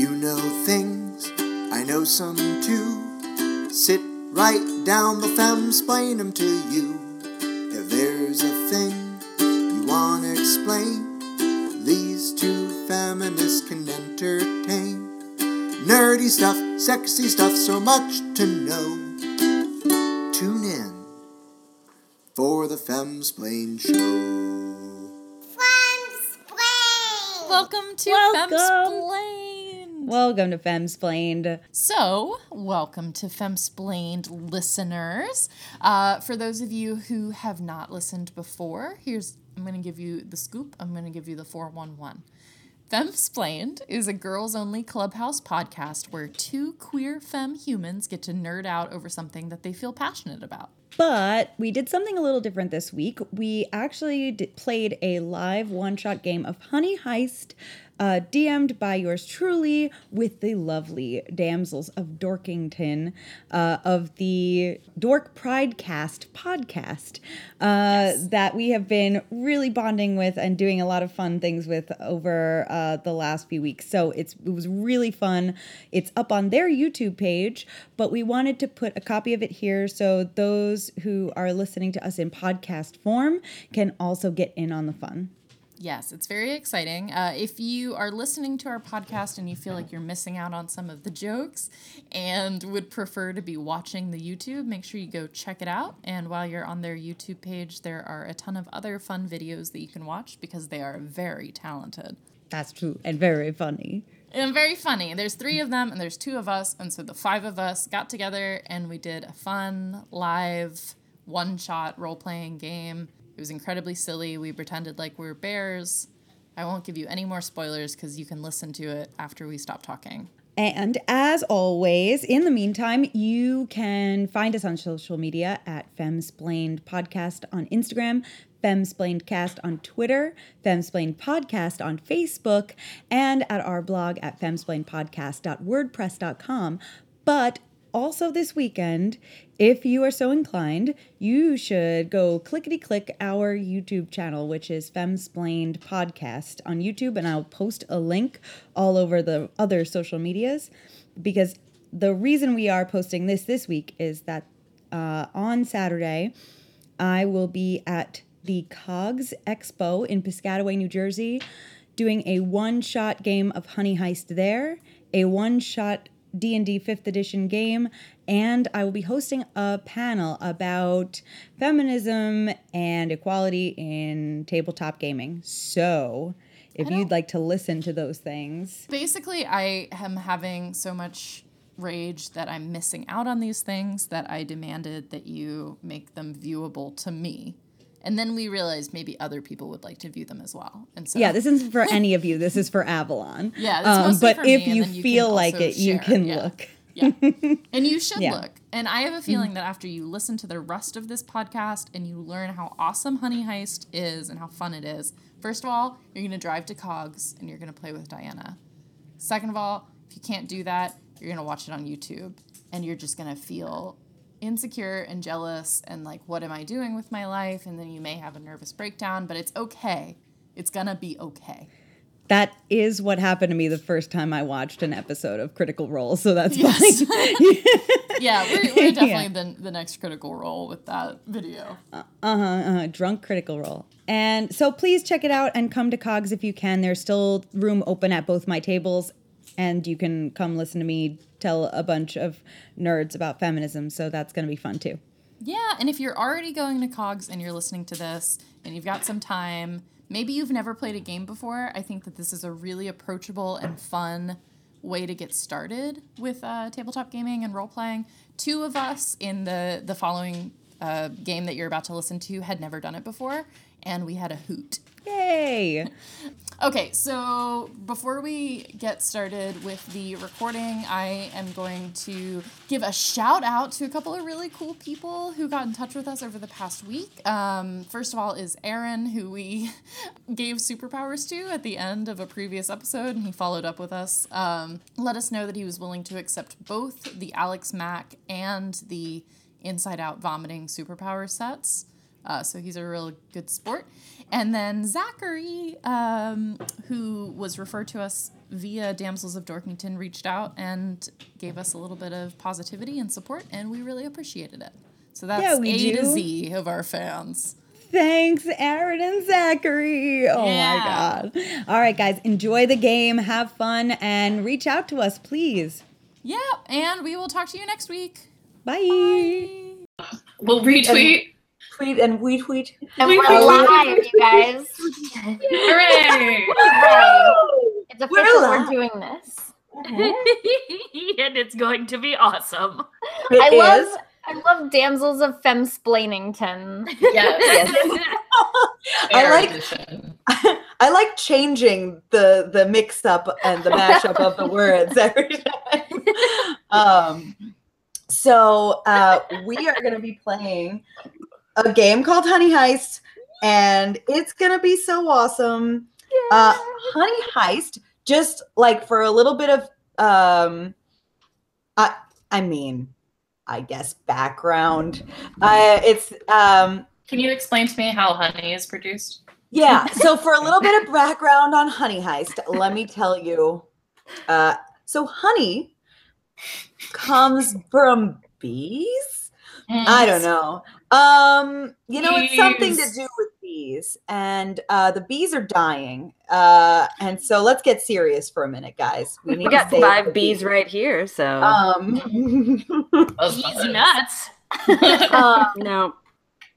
You know things, I know some too. Sit right down, the femmes explain them to you. If there's a thing you want to explain, these two feminists can entertain. Nerdy stuff, sexy stuff, so much to know. Tune in for the Femsplain Show. Welcome to Welcome. Femsplained. Welcome to Femsplained. So, welcome to Femsplained listeners. Uh, for those of you who have not listened before, here's I'm going to give you the scoop. I'm going to give you the 411. Femsplained is a girls only clubhouse podcast where two queer femme humans get to nerd out over something that they feel passionate about. But we did something a little different this week. We actually did, played a live one shot game of Honey Heist, uh, DM'd by yours truly with the lovely damsels of Dorkington uh, of the Dork Pride Cast podcast uh, that we have been really bonding with and doing a lot of fun things with over uh, the last few weeks. So it's it was really fun. It's up on their YouTube page, but we wanted to put a copy of it here so those who are listening to us in podcast form can also get in on the fun. Yes, it's very exciting. Uh, if you are listening to our podcast and you feel like you're missing out on some of the jokes and would prefer to be watching the YouTube, make sure you go check it out. And while you're on their YouTube page, there are a ton of other fun videos that you can watch because they are very talented. That's true and very funny. And very funny. There's three of them and there's two of us. And so the five of us got together and we did a fun, live, one shot role playing game. It was incredibly silly. We pretended like we were bears. I won't give you any more spoilers because you can listen to it after we stop talking. And as always, in the meantime, you can find us on social media at Femsplained Podcast on Instagram, Femsplained Cast on Twitter, Femsplained Podcast on Facebook, and at our blog at femsplainedpodcast.wordpress.com. But also this weekend, if you are so inclined, you should go clickety click our YouTube channel, which is Femsplained Podcast on YouTube, and I'll post a link all over the other social medias because the reason we are posting this this week is that uh, on Saturday, I will be at the Cogs Expo in Piscataway, New Jersey, doing a one-shot game of Honey Heist there, a one-shot D&D 5th edition game, and I will be hosting a panel about feminism and equality in tabletop gaming. So, if you'd like to listen to those things, Basically, I am having so much rage that I'm missing out on these things that I demanded that you make them viewable to me. And then we realized maybe other people would like to view them as well. And so yeah, this isn't for any of you. This is for Avalon. Yeah, mostly but me, if and you you feel like it, you can Yeah. look. Yeah. And you should Yeah. Mm-hmm. look. And I have a feeling that after you listen to the rest of this podcast and you learn how awesome Honey Heist is and how fun it is, first of all, you're going to drive to Cogs and you're going to play with Diana. Second of all, if you can't do that, you're going to watch it on YouTube and you're just going to feel insecure and jealous and like, what am I doing with my life? And then you may have a nervous breakdown, but it's okay. It's to be okay. That is what happened to me the first time I watched an episode of Critical Role, so that's Yes. Yeah, we're, we're definitely Yeah. the, the next critical role with that video. Uh huh. drunk Critical Role. And so please check it out and come to Cogs if you can. There's still room open at both my tables, and you can come listen to me tell a bunch of nerds about feminism, so that's going to be fun too. Yeah, and if you're already going to Cogs and you're listening to this and you've got some time, maybe you've never played a game before, I think that this is a really approachable and fun way to get started with uh, tabletop gaming and role playing. Two of us in the the following uh, game that you're about to listen to had never done it before, and we had a hoot. Yay! Okay, so before we get started with the recording, I am going to give a shout out to a couple of really cool people who got in touch with us over the past week. Um, first of all, is Aaron, who we gave superpowers to at the end of a previous episode, and he followed up with us. Um, let us know that he was willing to accept both the Alex Mack and the Inside Out vomiting superpower sets. Uh, so he's a real good sport. And then Zachary, um, who was referred to us via Damsels of Dorkington reached out and gave us a little bit of positivity and support, and we really appreciated it. So that's Yeah, we A to. Z of our fans. Thanks, Aaron and Zachary. Oh Yeah. my God. All right, guys, enjoy the game, have fun, and reach out to us, please. Yeah, and we will talk to you next week. Bye. We'll retweet. Tweet and we tweet. And We we're can- live, you guys. Hooray! Hooray. It's We're. We're, doing this. and it's going to be awesome. It I is. love. I love damsels of femsplainington. Yes. I like- edition. I like changing the the mix up and the mashup of the words every time. Um, so uh, we are going to be playing a game called Honey Heist, and it's to be so awesome. Uh, Honey Heist, just like for a little bit of, um, I I mean, I guess background. Uh, it's um, Can you explain to me how honey is produced? yeah. So for a little bit of background on Honey Heist, let me tell you. Uh, so honey comes from bees. I don't know. Um, you know, it's something to do with bees, and uh, the bees are dying. Uh, and so let's get serious for a minute, guys. We need We got to five bees right here, so Um, Those He's nuts. um, no.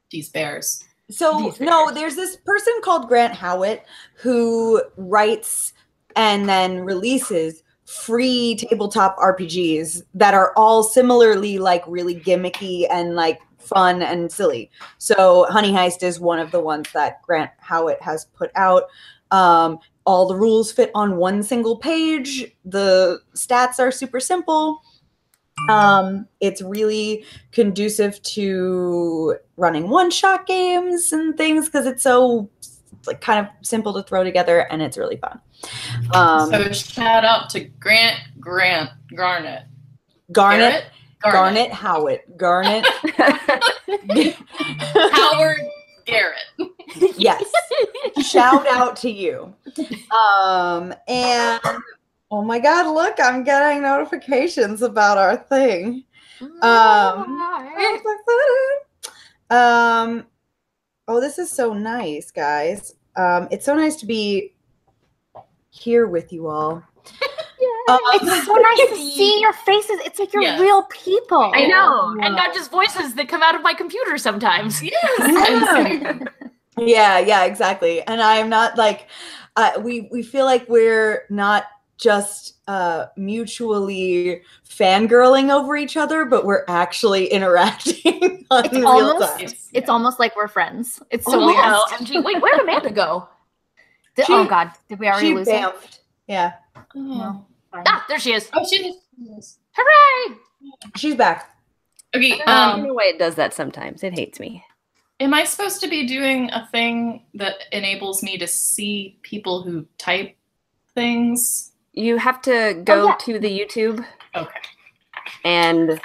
These bears. So These no, there's this person called Grant Howitt who writes and then releases free tabletop RPGs that are all similarly like really gimmicky and like fun and silly. So Honey Heist is one of the ones that Grant Howitt has put out. Um, all the rules fit on one single page. The stats are super simple. Um, it's really conducive to running one shot games and things because it's so like kind of simple to throw together and it's really fun. Um, so shout out to Grant Grant Garnet. Garnet, Garrett? Garnet Howitt, Garnet. Howard Garrett. yes. Shout out to you. Um, and oh my God, look, I'm getting notifications about our thing. Um, I'm so excited. Um, oh, this is so nice, guys. Um, it's so nice to be here with you all. Um, It's so nice to see your faces. It's like you're Yes. real people. I know. And not just voices that come out of my computer sometimes. Yes. yeah, yeah, exactly. And I am not like uh, we we feel like we're not just uh, mutually fangirling over each other, but we're actually interacting on It's real almost- time. It's almost like we're friends. It's so oh, weird. OMG. Wait, where'd Amanda go? Did- She- oh God, did we already She lose it? bamfed. Yeah, Oh, Ah, there she is. oh she is. Hooray! she's back. Okay. Um, Um, in a way, it does that sometimes. It hates me. am I supposed to be doing a thing that enables me to see people who type things? You have to go yeah. to the YouTube Okay. and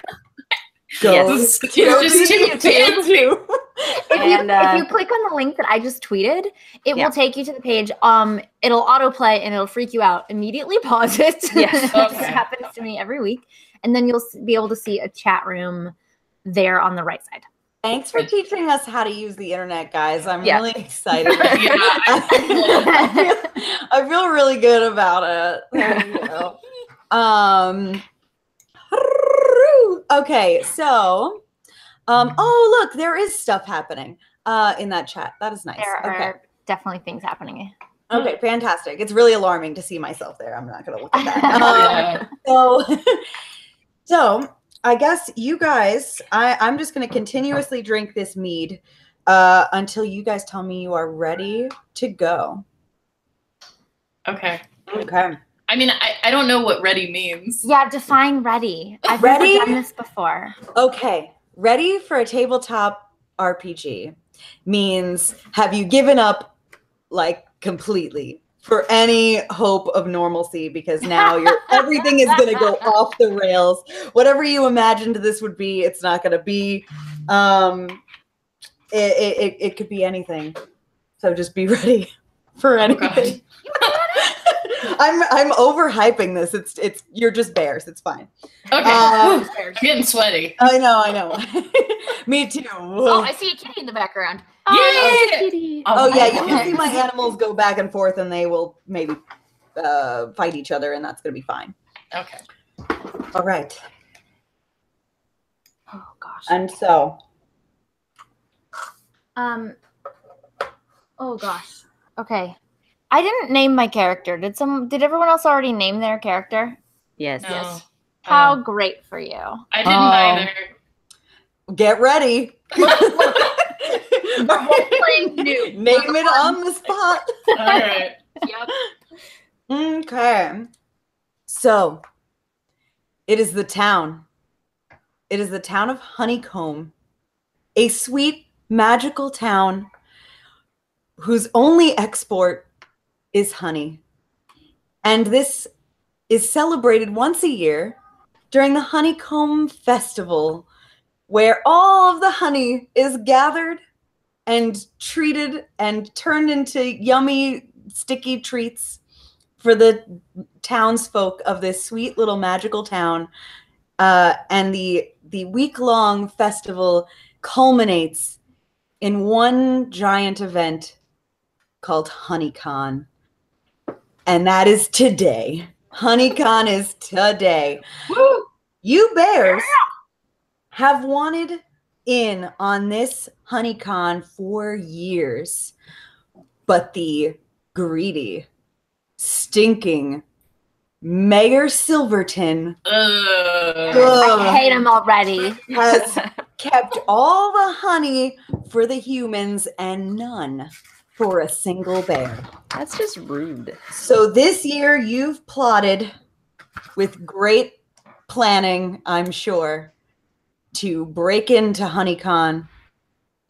Go. Yes. It's just too fancy. If you, uh, if you click on the link that I just tweeted, it Yeah. will take you to the page. Um, it'll autoplay and it'll freak you out. Immediately pause it. Yes. this Okay. happens to me every week, and then you'll be able to see a chat room there on the right side. Thanks for teaching us how to use the internet, guys. I'm Yeah. really excited. Yeah, I, feel, I feel really good about it. There you go. Um, okay, so, um, oh look, there is stuff happening uh, in that chat. That is nice. There okay. are definitely things happening. Okay, fantastic. It's really alarming to see myself there. I'm not going to look at that. Um, so, so I guess you guys, I, I'm just going to continuously drink this mead uh, until you guys tell me you are ready to go. Okay. Okay. I mean, I, I don't know what ready means. Yeah, define ready. I've Ready? never done this before. Okay. Ready for a tabletop RPG means have you given up like completely for any hope of normalcy because now you're everything is going to go off the rails. Whatever you imagined this would be, it's not going to be. Um, it, it, it, it could be anything. So just be ready for God. anything. I'm I'm overhyping this. It's it's you're just bears. It's fine. Okay. Um, I'm getting sweaty. I know, I know. Me too. Oh, I see a kitty in the background. Yeah. kitty. Oh yeah, you can see my animals go back and forth, and they will maybe uh, fight each other, and that's gonna be fine. Okay. All right, Oh gosh. and so Um. Oh gosh. Okay. I didn't name my character. Did some? Did everyone else already name their character? Yes. No. Yes. How Um, great for you. I didn't Oh. either. get ready. Playing new. Name it on the spot. All right. Yep. Okay. So it is the town. It is the town of Honeycomb, a sweet, magical town whose only export is honey. And this is celebrated once a year during the Honeycomb Festival, where all of the honey is gathered and treated and turned into yummy, sticky treats for the townsfolk of this sweet little magical town. Uh, and the the week long festival culminates in one giant event called HoneyCon. And that is today. HoneyCon is today. You bears have wanted in on this HoneyCon for years, but the greedy, stinking Mayor Silverton Ugh. Ugh. I hate him already. has kept all the honey for the humans and none for a single bear. That's just rude. So this year you've plotted with great planning, I'm sure, to break into HoneyCon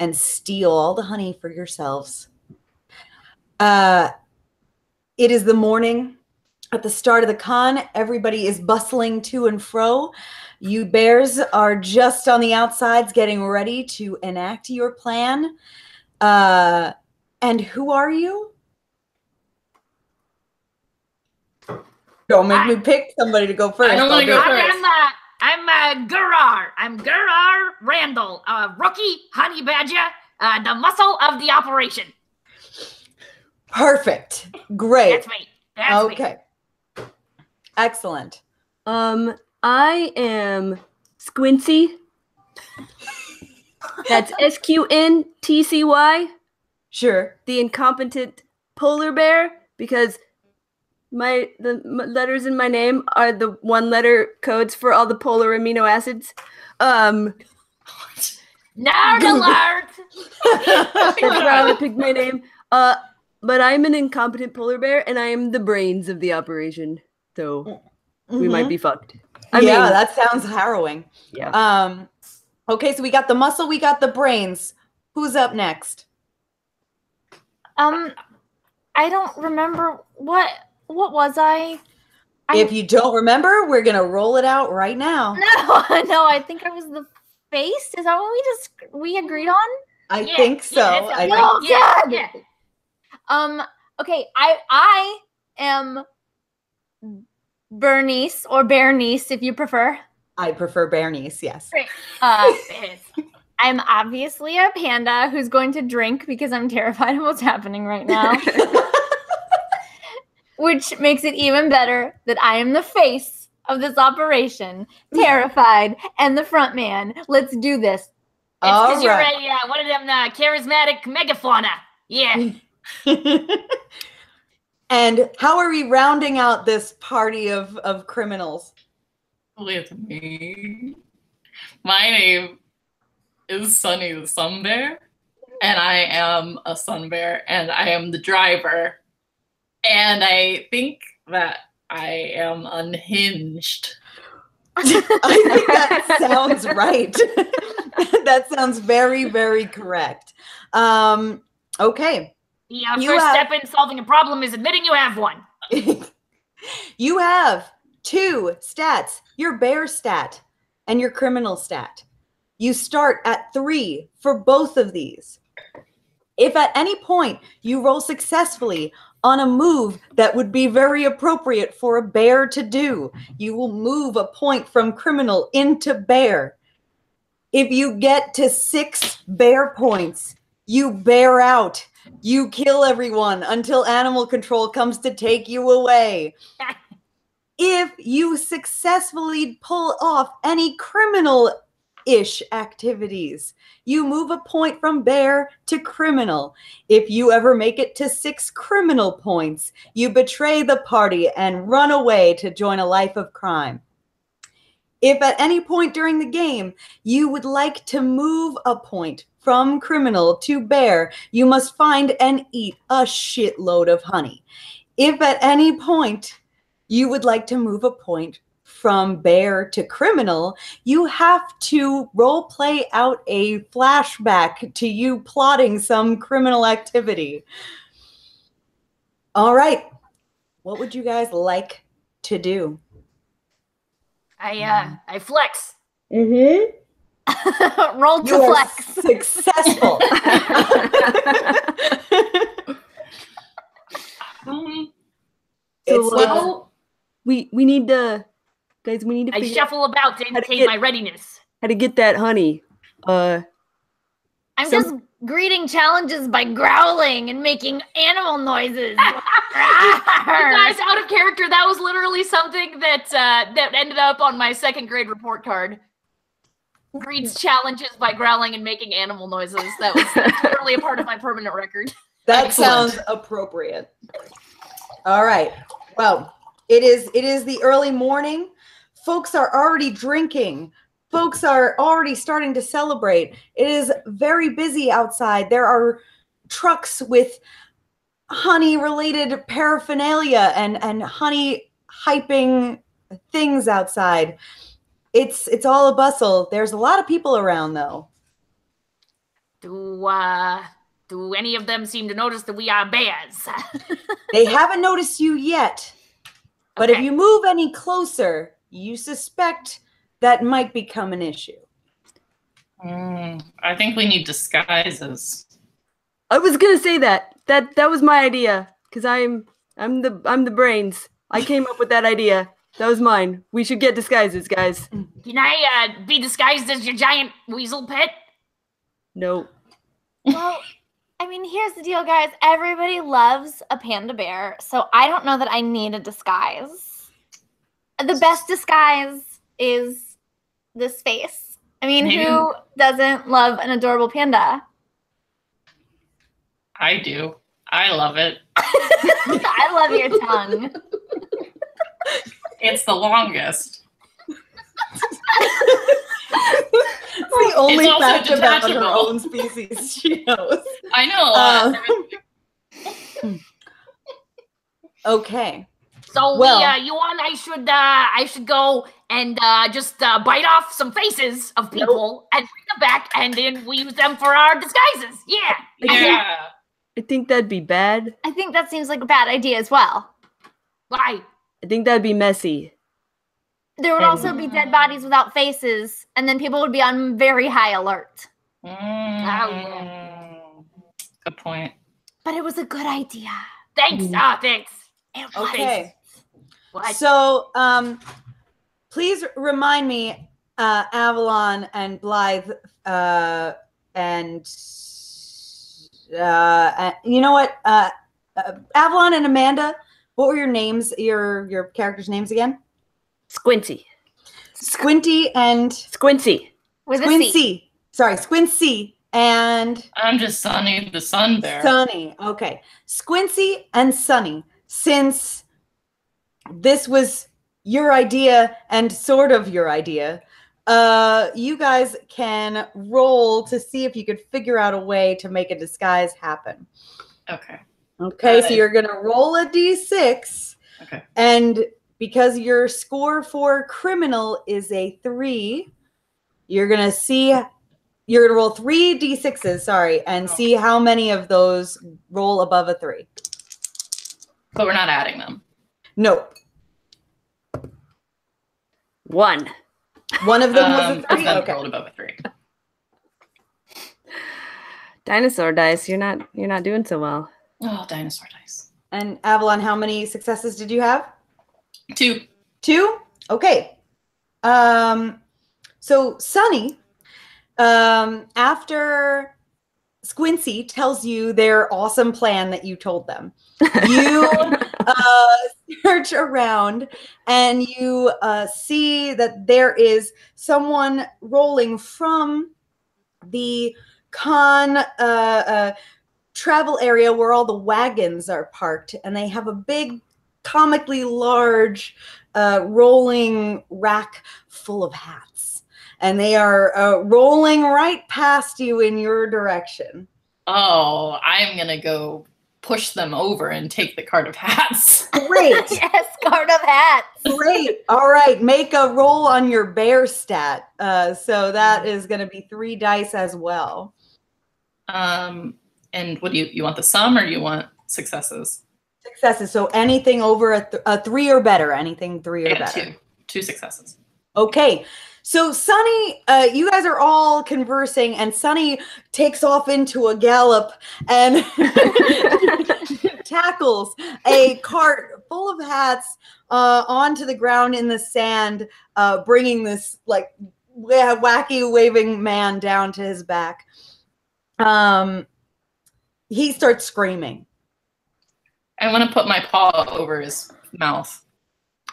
and steal all the honey for yourselves. Uh, it is the morning at the start of the con. Everybody is bustling to and fro. You bears are just on the outsides getting ready to enact your plan. Uh, and who are you? Don't make me pick somebody to go first. I don't want to go first. I'm, uh, I'm uh, Gurar. I'm Gurar Randall, uh, rookie honey badger, uh, the muscle of the operation. Perfect. Great. That's me. That's me. Okay. Excellent. Um, I am Squincy. That's S Q N T C Y, Sure. the incompetent polar bear, because my the m- letters in my name are the one letter codes for all the polar amino acids. Um, Nerd alert! that's why I picked my name. Uh, but I'm an incompetent polar bear, and I am the brains of the operation. So we might Mhm. be fucked. I yeah, mean, that sounds harrowing. yeah. Um, okay, so we got the muscle, we got the brains. Who's up next? Um, I don't remember what what was I? I if you don't remember, we're gonna roll it out right now. no no I think I was the face. Is that what we just we agreed on? I Yeah, think so. yeah, I sounds think No, Yeah, yeah. Um. Okay. I I am Bernice or Bernice if you prefer. I prefer Bernice, yes. Uh, Yes. I'm obviously a panda who's going to drink because I'm terrified of what's happening right now. which makes it even better that I am the face of this operation, terrified, and the front man. Let's do this. It's All because you're a, uh, one of them uh, charismatic megafauna. Yeah. and how are we rounding out this party of, of criminals? With me. My name is Sunny the Sun Bear, and I am a sun bear, and I am the driver. And I think that I am unhinged. I think that sounds right. that sounds very, very correct. Um, okay. The uh, You first have- step in solving a problem is admitting you have one. you have two stats your bear stat and your criminal stat. You start at three for both of these. If at any point you roll successfully on a move that would be very appropriate for a bear to do. You will move a point from criminal into bear. If you get to six bear points, you bear out. You kill everyone until animal control comes to take you away. if you successfully pull off any criminal ish activities, you move a point from bear to criminal. If you ever make it to six criminal points, you betray the party and run away to join a life of crime. If at any point during the game you would like to move a point from criminal to bear, you must find and eat a shitload of honey. If at any point you would like to move a point from bear to criminal, you have to role play out a flashback to you plotting some criminal activity. All right. What would you guys like to do? I uh I flex. Mm-hmm. Roll to You are flex. successful. Um, It's, uh, we we need to guys we need to I shuffle about to How to indicate get- my readiness. how to get that honey. Uh I'm Some- just greeting challenges by growling and making animal noises. You guys, out of character, that was literally something that uh, that ended up on my second grade report card. Greets challenges by growling and making animal noises. That was that's literally a part of my permanent record. That Excellent. sounds appropriate. All right. Well, it is it is the early morning. Folks are already drinking. Folks are already starting to celebrate. It is very busy outside. There are trucks with honey related paraphernalia and and honey hyping things outside. It's it's all a bustle. There's a lot of people around though. Do uh do any of them seem to notice that we are bears? They haven't noticed you yet. But if you move any closer, you suspect that might become an issue. mm, I think we need disguises. I was gonna say that. That that was my idea. Cause I'm I'm the I'm the brains. I came up with that idea. That was mine. We should get disguises, guys. Can I uh, be disguised as your giant weasel pet? No. well, I mean, here's the deal, guys. Everybody loves a panda bear, so I don't know that I need a disguise. The best disguise is this face. I mean, Maybe- who doesn't love an adorable panda? I do. I love it. I love your tongue. It's the longest. It's the only also fact about her own species she knows. I know a lot. Uh, Okay. So Well- we, uh, you want I should uh, I should go and uh, just uh, bite off some faces of people and bring them back, and then we use them for our disguises. Yeah. yeah. I think that'd be bad. I think that seems like a bad idea as well. Why? I think that'd be messy. There would also be dead bodies without faces, and then people would be on very high alert. Mm, Good point. But it was a good idea. Thanks. Ah, thanks. It was. Okay. What? So, um, please remind me, uh, Avalon and Blythe, uh, and uh, uh, you know what, uh, uh, Avalon and Amanda. What were your names? Your your characters' names again? Squinty. Squinty and Squinty. With a C. Squincy. Sorry, Squincy and I'm just Sunny the Sun Bear. Sunny. Okay. Squincy and Sunny. Since this was your idea and sort of your idea, uh, you guys can roll to see if you could figure out a way to make a disguise happen. Okay. Okay, so you're gonna roll a d6. Okay. And because your score for criminal is a three, you're gonna see you're gonna roll three d6s, sorry, and Oh. see how many of those roll above a three. But we're not adding them. Nope. One. One of them Um, was a three. Okay. rolled above a three. Dinosaur dice. You're not you're not doing so well. Oh, dinosaur dice. And Avalon, how many successes did you have? Two. Two? Okay. Um, so Sunny, um, after Squincy tells you their awesome plan that you told them, you uh, search around and you uh, see that there is someone rolling from the con uh, uh, travel area where all the wagons are parked, and they have a big, comically large uh, rolling rack full of hats. And they are uh, rolling right past you in your direction. Oh, I'm gonna go push them over and take the card of hats. Great. yes, card of hats. Great. All right. Make a roll on your bear stat. Uh, so that is going to be three dice as well. Um, and what do you you want the sum or you want successes? Successes. So anything over a, th- a three or better. Anything three or Yeah, better. two. Two successes. Okay. So Sunny, uh, you guys are all conversing, and Sunny takes off into a gallop and tackles a cart full of hats uh, onto the ground in the sand, uh, bringing this like wa- wacky waving man down to his back. Um, he starts screaming. I want to put my paw over his mouth.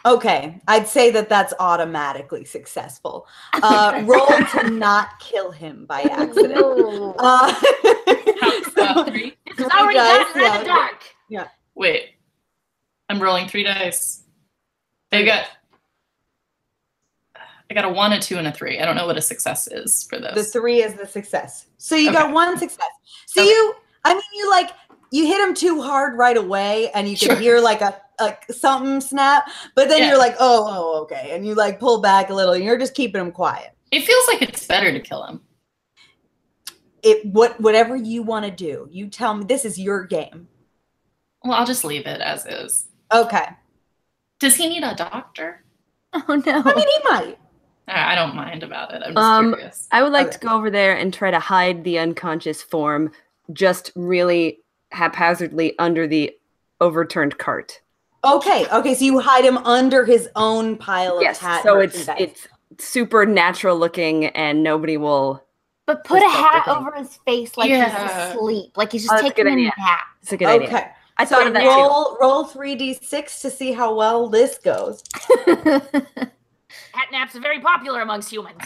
Okay, I'd say that that's automatically successful. Uh, roll to not kill him by accident. Uh, so- three. It's already dice, hot in yeah. the dark. Wait. I'm rolling three dice. They got. I got a one, a two, and a three. I don't know what a success is for this. the three is the success. So you got one success. So Okay. you, I mean, you like you hit him too hard right away, and you can Sure. hear like a like something snap. But then Yeah. you're like, oh, oh, okay, and you like pull back a little. And you're just keeping him quiet. It feels like it's better to kill him. It what whatever you want to do, you tell me. This is your game. Well, I'll just leave it as is. Okay. Does he need a doctor? Oh no. I mean, he might. I I don't mind about it. I'm just Um, curious. I would like Okay. to go over there and try to hide the unconscious form just really haphazardly under the overturned cart. Okay, okay, so you hide him under his own pile of Yes, hat so it's it's super natural looking and nobody will But put a hat over his face like Yeah. he's asleep. Like he's Oh, just that's a taking a nap. it's a good idea. okay. idea. I so thought of that too. roll roll three d six to see how well this goes. Hat naps are very popular amongst humans.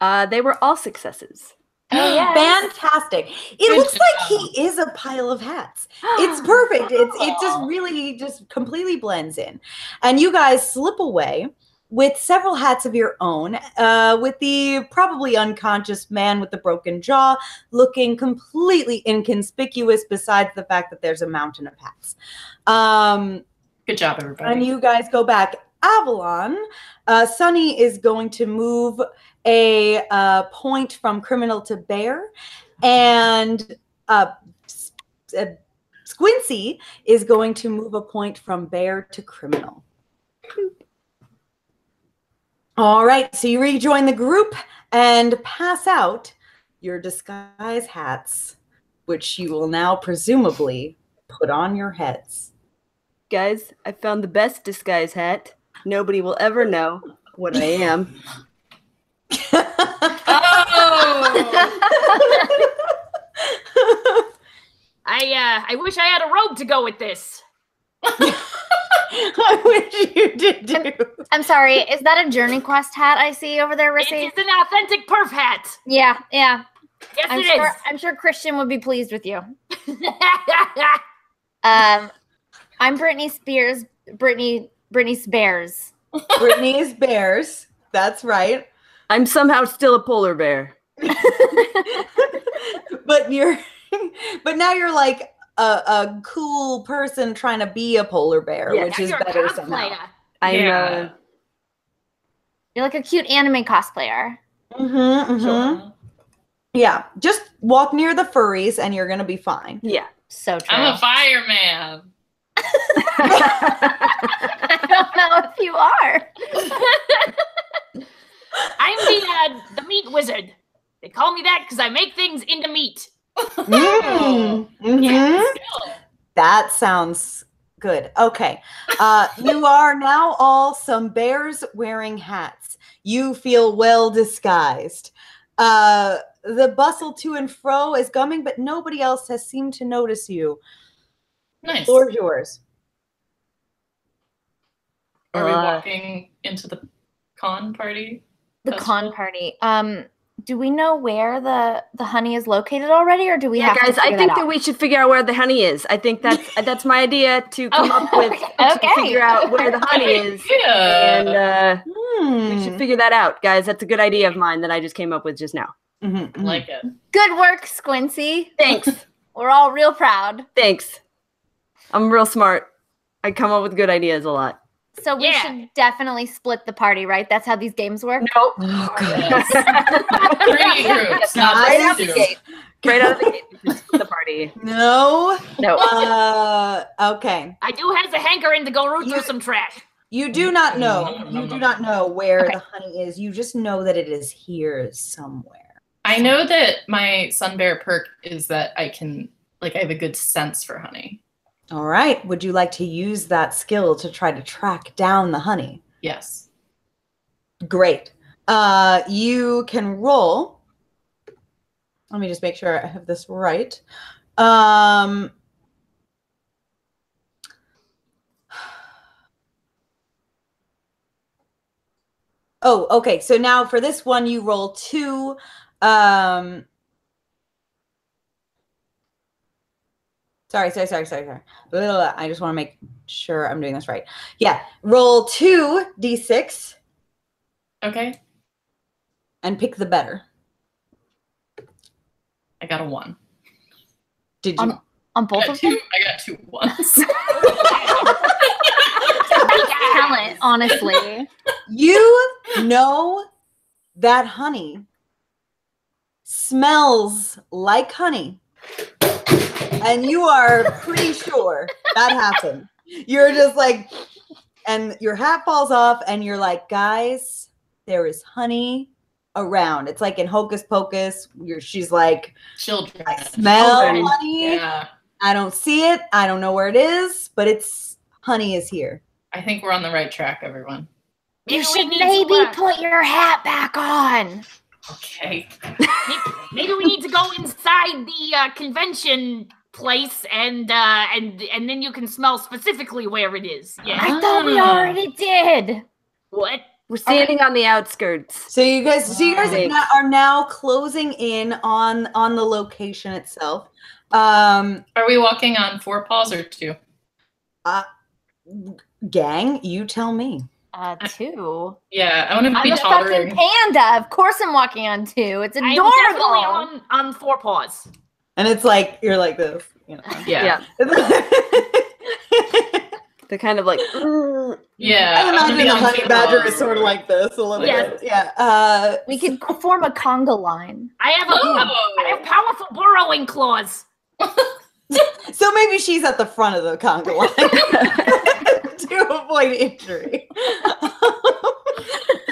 Uh, they were all successes. Oh, yeah. Fantastic! It Good looks like he is a pile of hats. It's perfect. It's it just really just completely blends in, and you guys slip away with several hats of your own, uh, with the probably unconscious man with the broken jaw looking completely inconspicuous. Besides the fact that there's a mountain of hats. Um, Good job, everybody. and you guys go back. Avalon, uh, Sunny is going to move a uh, point from criminal to bear, and uh, S- uh, Squincy is going to move a point from bear to criminal. All right, so you rejoin the group and pass out your disguise hats, which you will now presumably put on your heads. Guys, I found the best disguise hat. Nobody will ever know what I am. Oh! I uh, I wish I had a robe to go with this. I wish you did too. I'm sorry. Is that a Journey Quest hat I see over there, It Rissy? is an authentic perf hat. Yeah, yeah. Yes, I'm it sure. is. I'm sure Christian would be pleased with you. Um, I'm Britney Spears. Britney. Britney Spears. Brittany's bears. That's right. I'm somehow still a polar bear. But you're, but now you're like a, a cool person trying to be a polar bear, Yeah, which is better somehow. I'm Yeah. uh, You're like a cute anime cosplayer. Mm-hmm, mm-hmm. Sure. Yeah, just walk near the furries and you're gonna be fine. yeah. So true. I'm a fireman. I don't know if you are. I'm the uh, the meat wizard. They call me that because I make things into meat. Mm, Yeah, mhm. That sounds good. Okay. Uh, you are now all some bears wearing hats. You feel well disguised. Uh, the bustle to and fro is coming, but nobody else has seemed to notice you. Nice. Floor's yours. Are we Uh, walking into the con party? The Festival? con party. Um, do we know where the the honey is located already, or do we yeah, have guys, to I think that that we should figure out where the honey is. I think that's that's my idea to come up with okay. to figure out where the honey is. Yeah. And uh, Hmm. we should figure that out, guys. That's a good idea of mine that I just came up with just now. Mhm, mhm. like it. Good work, Squincy. Thanks. We're all real proud. Thanks. I'm real smart. I come up with good ideas a lot. So we Yeah. should definitely split the party, right? That's how these games work. Nope. Oh, Yes. right Three groups, not Right out the two. gate. out of the gate. split the party. No. No. Uh, okay. I do has a hankering to go root You- through some trash. You do not mm-hmm. know. No, no, You do mm-hmm. not know where Okay. the honey is. You just know that it is here somewhere. I know that my sun bear perk is that I can like I have a good sense for honey. All right. Would you like to use that skill to try to track down the honey? Yes. Great. Uh, you can roll. Let me just make sure I have this right. Um, oh, okay. So now for this one, you roll two. Um, sorry, sorry, sorry, sorry, sorry. Blah, blah, blah. I just want to make sure I'm doing this right. Yeah. Roll two d6 Okay. and pick the better. I got a one. Did you? On I both got of them? two. I got two ones. Talent, honestly. you know that honey smells like honey. And you are pretty sure that happened. You're just like, and your hat falls off, and you're like, guys, there is honey around. It's like in Hocus Pocus, you're, she's like, Children. I smell Children. honey. Yeah. I don't see it. I don't know where it is, but it's honey is here. I think we're on the right track, everyone. You Maybe we should maybe put your hat back on. Okay. Maybe, maybe we need to go inside the uh, convention place and uh, and and then you can smell specifically where it is. Yeah. I thought we Ah. already did. What? We're standing on the outskirts. So you guys, so you guys are now, are now closing in on on the location itself. Um, Are we walking on four paws or two? Uh, gang, you tell me. Uh, two. Yeah, I want to I'm be a fucking tottering. panda. Of course I'm walking on two. It's adorable. I'm adorable. definitely on on four paws. And it's like you're like this. You know. Yeah. They're kind of like. Yeah. I I'm gonna imagine the honey badger is sort of like this a little Yes. bit. Yeah. Uh, We could form a conga line. I have a, a I have powerful burrowing claws. so maybe she's at the front of the conga line to avoid injury.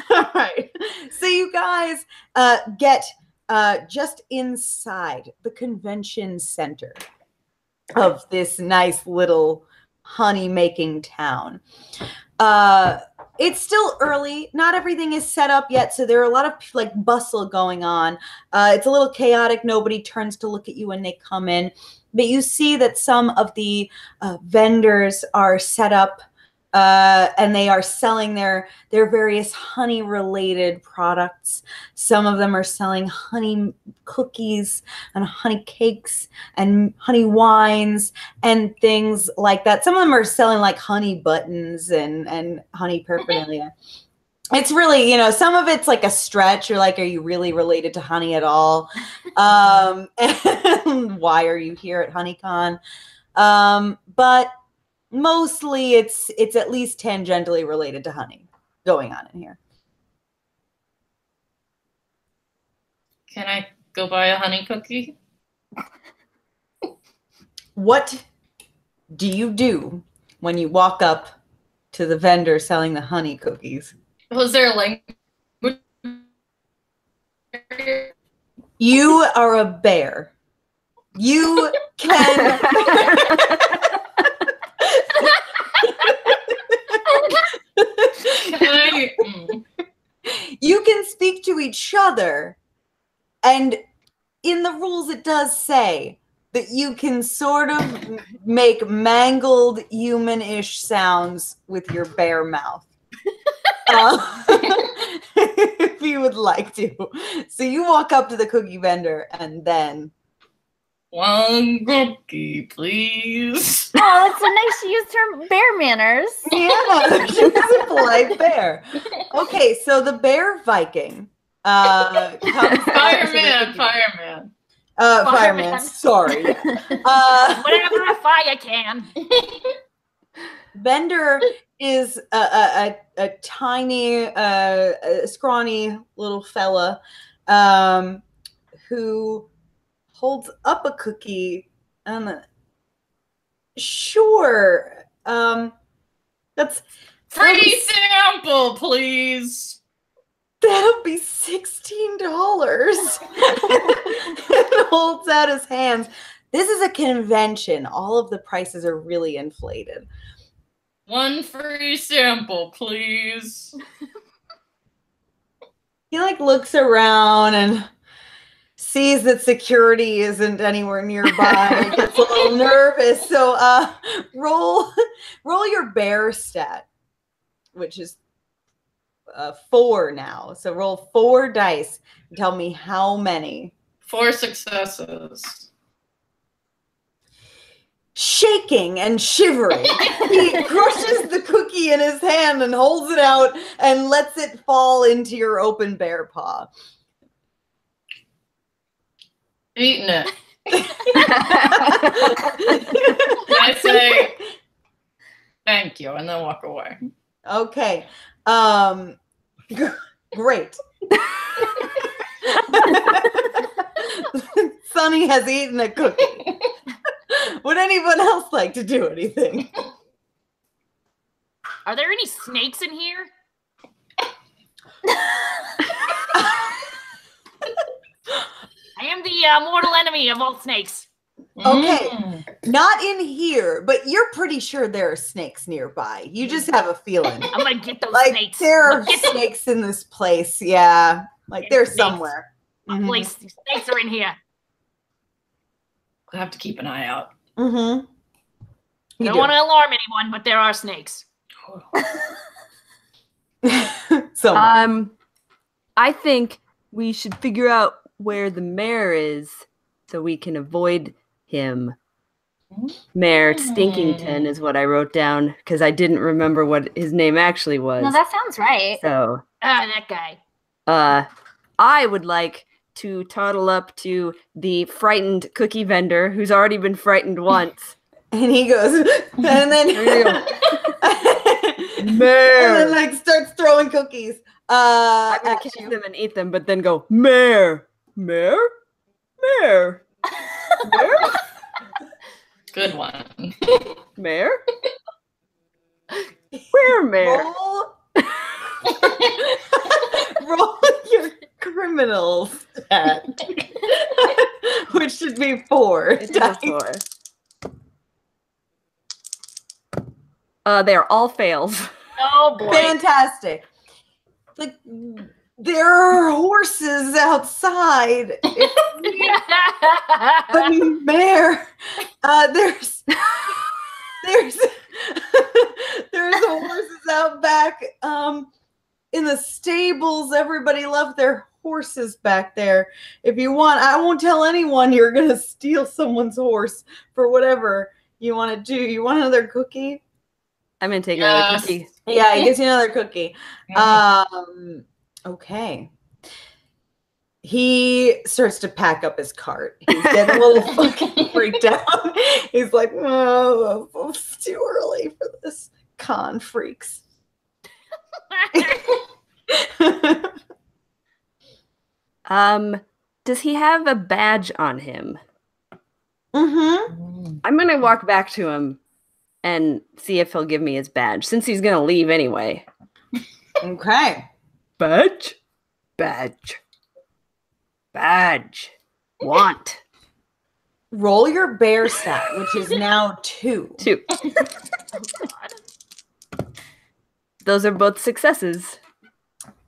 All right. So you guys uh, get uh, just inside the convention center of this nice little honey making town. Uh, it's still early. Not everything is set up yet, so there are a lot of like bustle going on. Uh, it's a little chaotic. Nobody turns to look at you when they come in, but you see that some of the uh, vendors are set up uh, and they are selling their their various honey related products. Some of them are selling honey cookies and honey cakes and honey wines and things like that. Some of them are selling like honey buttons and and honey paraphernalia. It's really, you know, some of it's like a stretch. You're like, are you really related to honey at all? Um, and why are you here at HoneyCon? Um, but mostly it's it's at least tangentially related to honey going on in here. Can I go buy a honey cookie? What do you do when you walk up to the vendor selling the honey cookies? Was there a language? You are a bear. You can Can I- mm. you can speak to each other and in the rules it does say that you can sort of make mangled human-ish sounds with your bare mouth Uh, if you would like to so you walk up to the cookie vendor and then One cookie, please. Oh, it's so nice. She used her bear manners. yeah she's a polite bear okay so the bear viking uh comes up to the Fireman, fireman. uh fireman Fireman. sorry uh Whatever a fire can. Bender is a, a, a, a tiny, uh, a scrawny little fella um, who holds up a cookie. And sure, um, that's Free sample, please. that'll be sixteen dollars. holds out his hands. This is a convention. All of the prices are really inflated. One free sample, please. he like looks around and sees that security isn't anywhere nearby gets a little nervous. So uh roll roll your bear stat which is uh four now. So roll four dice and tell me how many. Four successes. shaking and shivering. He crushes the cookie in his hand and holds it out and lets it fall into your open bear paw Eating it. I say thank you and then walk away. Okay. Um g- great. Sonny has eaten a cookie. Would anyone else like to do anything? Are there any snakes in here? I am the uh, mortal enemy of all snakes. Okay. Mm. Not in here, but you're pretty sure there are snakes nearby. You just have a feeling. I'm gonna get those Like snakes. there I'm are gonna them. snakes in this place. Yeah. Like they're Snakes. somewhere. Please, these snakes are in here. I have to keep an eye out. Mm-hmm. You don't do. want to alarm anyone, but there are snakes. so Um, I think we should figure out where the mayor is so we can avoid him. Mayor Stinkington is what I wrote down because I didn't remember what his name actually was. No, that sounds right. so, Ah, that guy. uh, I would like to toddle up to the frightened cookie vendor who's already been frightened once. and he goes and then There you and Mayor. then like starts throwing cookies. Uh, I'm gonna catch you. them and eat them, but then go, Mayor, Mayor, Mayor, Mayor, Good one. Mayor. Where, Mayor? Roll, roll your criminal stat, which should be four. It's a four. Uh, they're all fails. Oh boy. Fantastic. Like there are horses outside. the mayor. Uh, there's there's there's horses out back um in the stables. Everybody left their horses back there. If you want, I won't tell anyone you're gonna steal someone's horse for whatever you want to do. You want another cookie? I'm gonna take another cookie. Yeah, he gives you another cookie. Um, okay. He starts to pack up his cart. He's getting a little fucking freaked out. He's like, oh, it's too early for this. Con freaks. Um, does he have a badge on him? mm-hmm. I'm gonna walk back to him and see if he'll give me his badge, since he's gonna leave anyway. Okay. Badge, badge, badge. Want. Roll your bear stat, which is now two. Two. Oh, Those are both successes.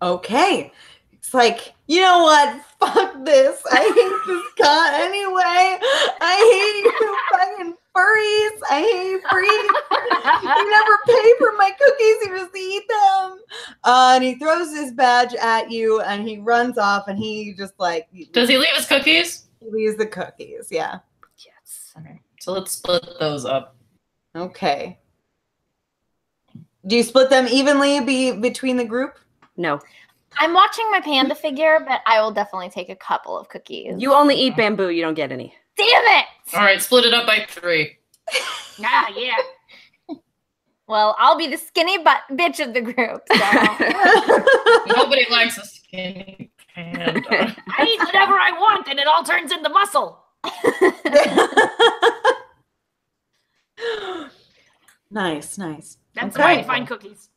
Okay. It's like, you know what? Fuck this. I hate this cut anyway. I hate you fucking furries. I hate free. you never pay for my cookies. You just eat them. Uh, and he throws his badge at you and he runs off and he just like Does he leave his cookies? he leaves the cookies. Yeah. Yes. Okay. So let's split those up. Okay. Do you split them evenly be between the group? No. I'm watching my panda figure, but I will definitely take a couple of cookies. You only eat bamboo, you don't get any. Damn it! All right, split it up by three. Ah, yeah. Well, I'll be the skinny butt bitch of the group. So. Nobody likes a skinny panda. I eat whatever I want and it all turns into muscle. nice, nice. That's Okay. why I find cookies.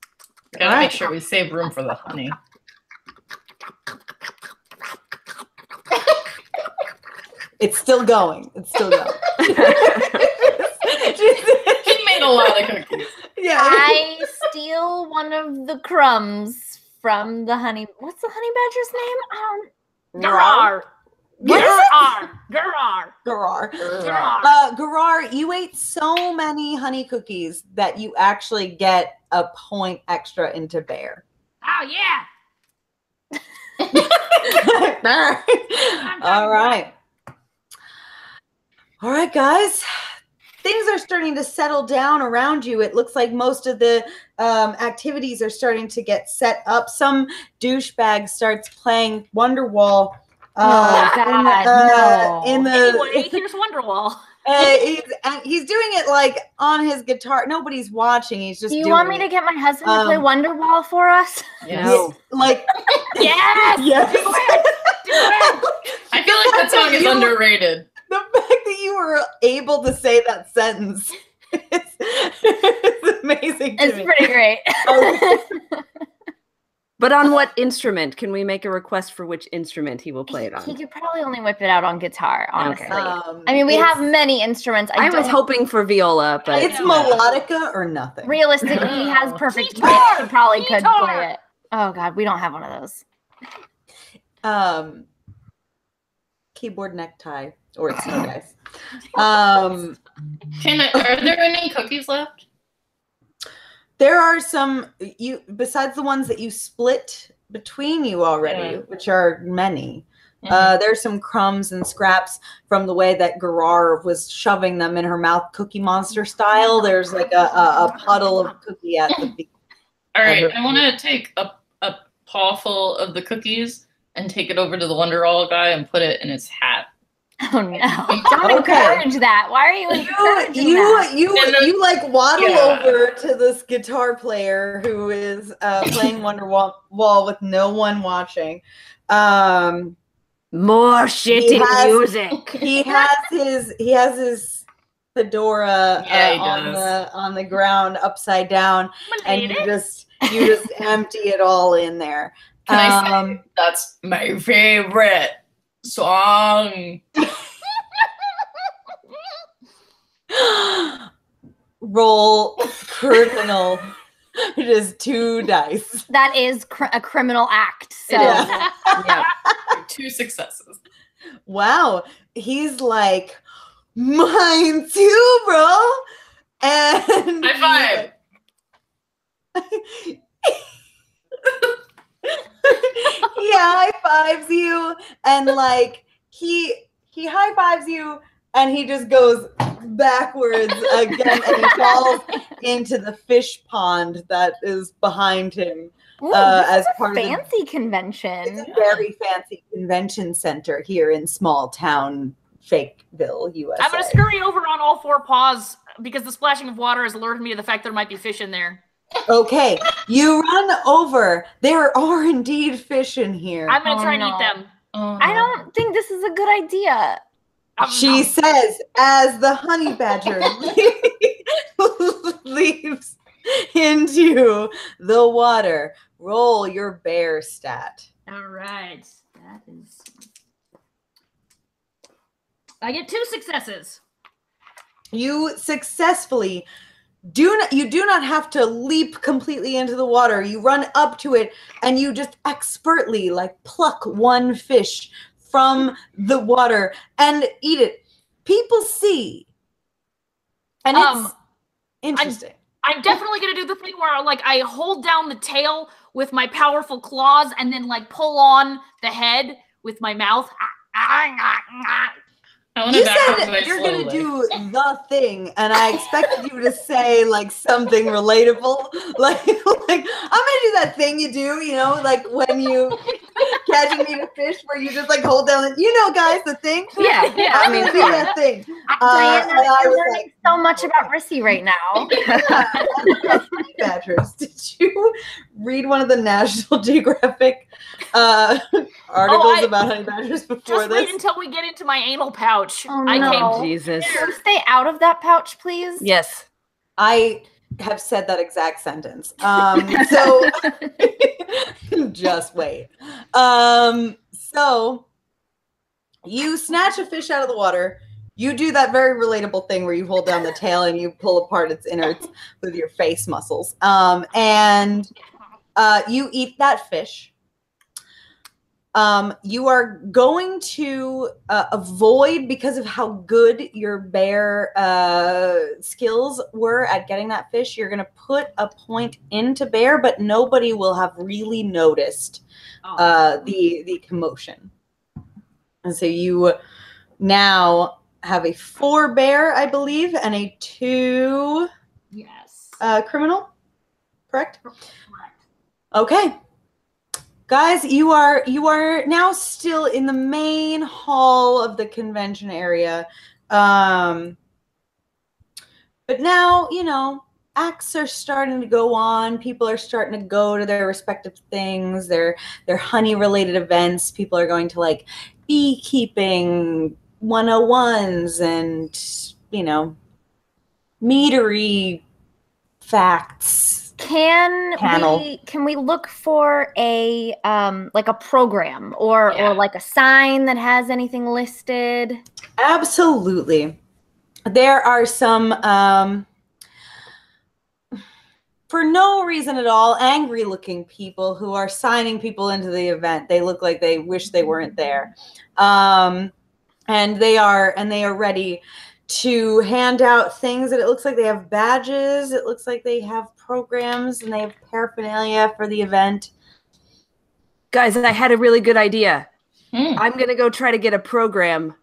Gotta Alright. make sure we save room for the honey. It's still going. It's still going. He made a lot of cookies. yeah. I steal one of the crumbs from the honey. What's the honey badger's name? Um, Garar. What is it? Garar. Garar. Garar. Garar. Uh, Garar, you ate so many honey cookies that you actually get a point extra into bear. Oh, yeah. All right. All right, guys. Things are starting to settle down around you. It looks like most of the um, activities are starting to get set up. Some douchebag starts playing Wonderwall. Oh, in the- God, uh, no. in the Anyway, here's Wonderwall. uh, he's, and he's doing it like on his guitar. Nobody's watching. He's just do you doing want me to get my husband to play Um, Wonderwall for us? Yes. No. like Yes. yes. Do it. Do it. I feel like that song is You- underrated. The fact that you were able to say that sentence is, is amazing to It's me. pretty great. Okay. But on what instrument? Can we make a request for which instrument he will play it on? he could probably only whip it out on guitar, honestly. Um, I mean, we have many instruments. I, I was hoping for viola, but It's melodica or nothing. realistically, he has perfect pitch. Guitar! He probably could play it. Oh god, we don't have one of those. Um, keyboard necktie or it's no dice. Um, Can I, are there any cookies left? there are some you besides the ones that you split between you already, Yeah. which are many. Mm-hmm. Uh, there's some crumbs and scraps from the way that Garar was shoving them in her mouth, Cookie Monster style. There's like a, a, a puddle of cookie at the beginning. All right, I want to take a, a paw full of the cookies and take it over to the Wonderwall guy and put it in his hat. Oh no! Don't Okay. encourage that. Why are you You, encouraging you, that? you, And then- you like waddle Yeah. over to this guitar player who is uh, playing Wonderwall Wall with no one watching. Um, more shitty has- music. he has his he has his fedora Yeah, uh, on the on the ground upside down, and you Milady. just you just empty it all in there. Can I say Um, that's my favorite song? Roll criminal. It is two dice. That is cr- a criminal act. So Yeah. yeah. Two successes. Wow. He's like, mine too, bro. And High five. he high fives you and like he he high fives you and he just goes backwards again and he falls into the fish pond that is behind him. Ooh, uh, as is a part of the- fancy It's convention. a very fancy convention center here in small town Fakeville, USA. I'm gonna scurry over on all four paws because the splashing of water has alerted me to the fact there might be fish in there. Okay, you run over. There are indeed fish in here. I'm gonna Oh, try and eat them. I don't think this is a good idea. She says as the honey badger leaps into the water. Roll your bear stat. All right. That is. I get two successes. You successfully do not you do not have to leap completely into the water. You run up to it and you just expertly like pluck one fish from the water and eat it. People see. And it's Um, interesting. I'm definitely gonna do the thing where like I hold down the tail with my powerful claws and then like pull on the head with my mouth. I want you back said you're gonna do the thing, and I expected you to say like something relatable, like like I'm gonna do that thing you do, you know, like when you catch and eat a fish, where you just like hold down, the, you know, guys, the thing. Yeah, yeah. I mean, do that thing. Uh, Diana, I you're was learning so much about Rissy right now. honey badgers. Did you read one of the National Geographic uh, articles I- about honey badgers before Just this? wait until we get into my anal pouch. Oh, I no. came Oh, Jesus. Can you stay out of that pouch, please? Yes. I have said that exact sentence. Um, so just wait. Um, so you snatch a fish out of the water. You do that very relatable thing where you hold down the tail and you pull apart its innards with your face muscles. Um, and uh, you eat that fish. Um, you are going to uh, avoid because of how good your bear uh, skills were at getting that fish. You're going to put a point into bear, but nobody will have really noticed uh, the the commotion. And so you now have a four bear, I believe, and a two Yes. uh, criminal. Correct. Okay. Guys, you are you are now still in the main hall of the convention area. Um but now, you know, acts are starting to go on. People are starting to go to their respective things, their their honey related events. People are going to like beekeeping 101s and, you know, meadery facts. Can Panel. we can we look for a um like a program or Yeah. or like a sign that has anything listed? Absolutely. There are some, um, for no reason at all, angry looking people who are signing people into the event. They look like they wish they weren't there. Um, and they are and they are ready to hand out things that it looks like they have badges it looks like they have programs and they have paraphernalia for the event Guys, I had a really good idea. Hmm. I'm going to go try to get a program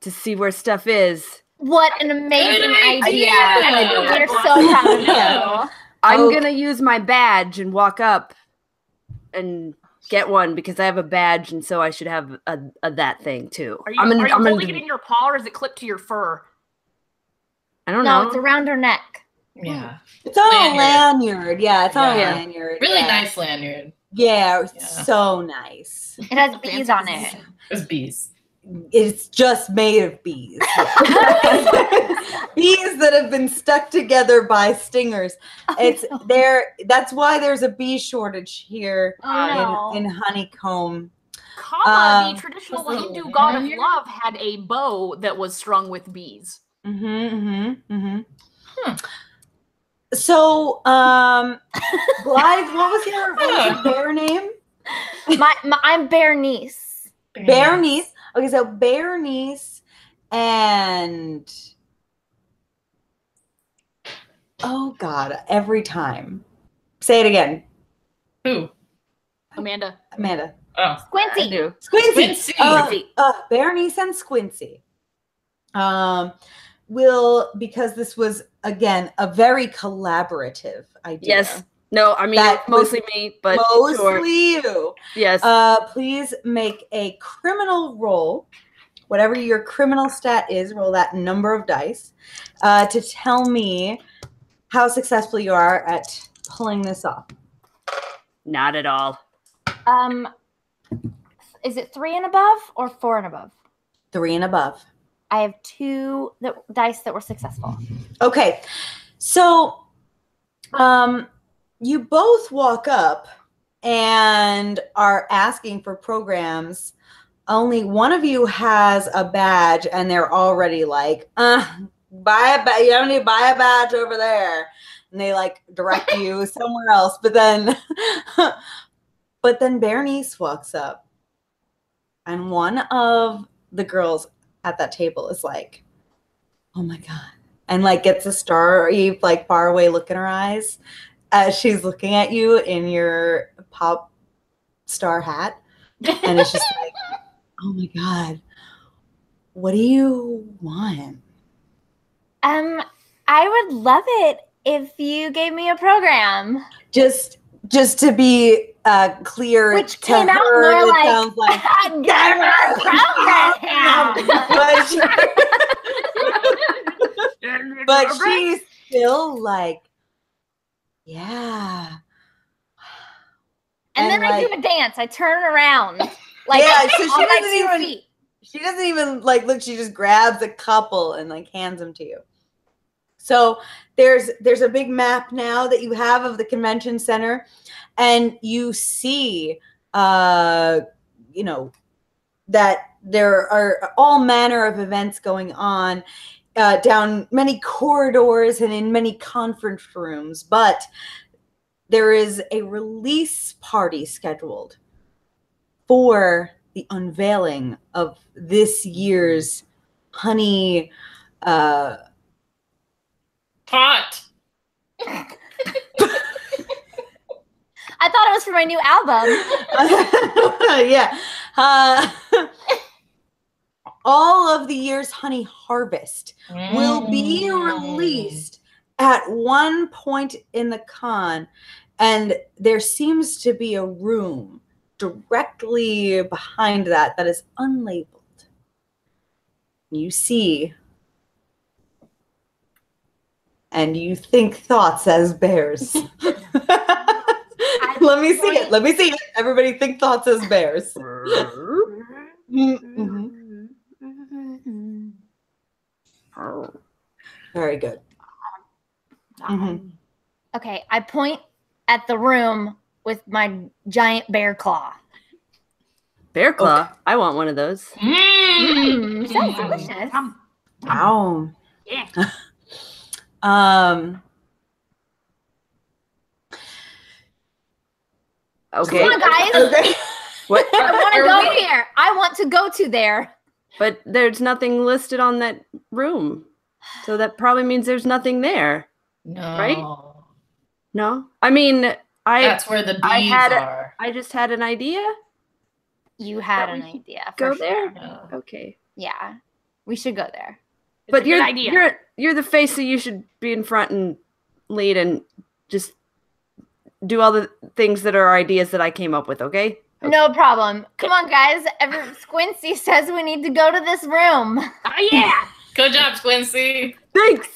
to see where stuff is. What an amazing Good idea. idea. We're so proud of you. I'm Oh. going to use my badge and walk up and get one because I have a badge and so I should have a, a that thing too. Are you, I'm gonna, are you I'm holding gonna, it in your paw or is it clipped to your fur? I don't No, know. it's around her neck. Yeah. it's on Lanyard. a lanyard yeah it's on Yeah. a lanyard Really yeah. nice lanyard. yeah, Yeah. so nice It has bees on it. It was bees. it's just made of bees. bees that have been stuck together by stingers. It's there. That's why there's a bee shortage here Oh, no. in, in honeycomb. Kama, Um, the traditional Hindu god of love, had a bow that was strung with bees. Mm-hmm, mm-hmm, mm-hmm. Hmm. So, um, Blythe, what was your, what was your bear name? My, my I'm Bernice. Bear niece. Okay, so bear niece and oh god, every time. Say it again, Who? Amanda. Amanda. Oh. I Squincy. do. Squincy. Quincy. Uh, Squincy. uh, Bernice and Squincy. Um, will because this was again a very collaborative idea. Yes. No, I mean, That mostly me, but mostly sure. you. Yes. Uh, please make a criminal roll. Whatever your criminal stat is, roll that number of dice uh, to tell me how successful you are at pulling this off. Not at all. Um, is it three and above or four and above? Three and above. I have two that, dice that were successful. Okay, so um, you both walk up and are asking for programs only one of you has a badge and they're already like, uh, buy a badge. You don't need to buy a badge over there. And they like direct you somewhere else. But then, but then Bernice walks up and one of the girls at that table is like, oh my God. And like gets a starry, like far away look in her eyes as she's looking at you in your pop star hat. And it's just like, oh my God, what do you want? Um, I would love it if you gave me a program. Just just to be uh clear Which to came out her, more it like, sounds like Give me a program. but, but she's still like, yeah. And, then I do a dance. I turn around. Like Yeah, so she doesn't even- feet. she doesn't even like look she just grabs a couple and like hands them to you so there's there's a big map now that you have of the convention center and you see uh you know that there are all manner of events going on uh, down many corridors and in many conference rooms but there is a release party scheduled for the unveiling of this year's honey uh Pot. I thought it was for my new album. yeah uh, all of the year's honey harvest will be Mm. released at one point in the con and there seems to be a room directly behind that that is unlabeled you see and you think thoughts as bears let me see it let me see it everybody think thoughts as bears Mhm. very good Mhm. Okay, I point at the room with my giant bear claw. Bear claw. I want one of those. Mm, sounds delicious. Wow. Yeah. um Okay. Come on, guys. okay What? I want to go we- here. I want to go to there. But there's nothing listed on that room. So that probably means there's nothing there. No. Right? No? I mean, I That's where the bees I had are. I just had an idea. You had an idea. Go sure. there. No. Okay. Yeah, we should go there. It's but a you're good idea. you're you're the face, so you should be in front and lead and just do all the things that are ideas that I came up with. Okay. No problem. Come on, guys. Every Squincy says we need to go to this room. oh yeah. Good job, Squincy. Thanks.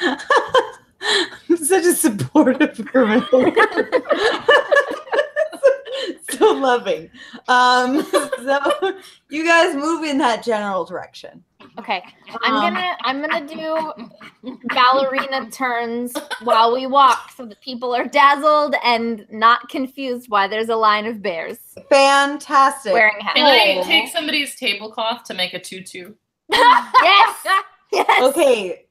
such a supportive criminal so loving. Um so you guys move in that general direction. Okay, I'm Um, gonna I'm gonna do ballerina turns while we walk, so that people are dazzled and not confused why there's a line of bears. Fantastic. Wearing hats. Can I take somebody's tablecloth to make a tutu? yes, yes. okay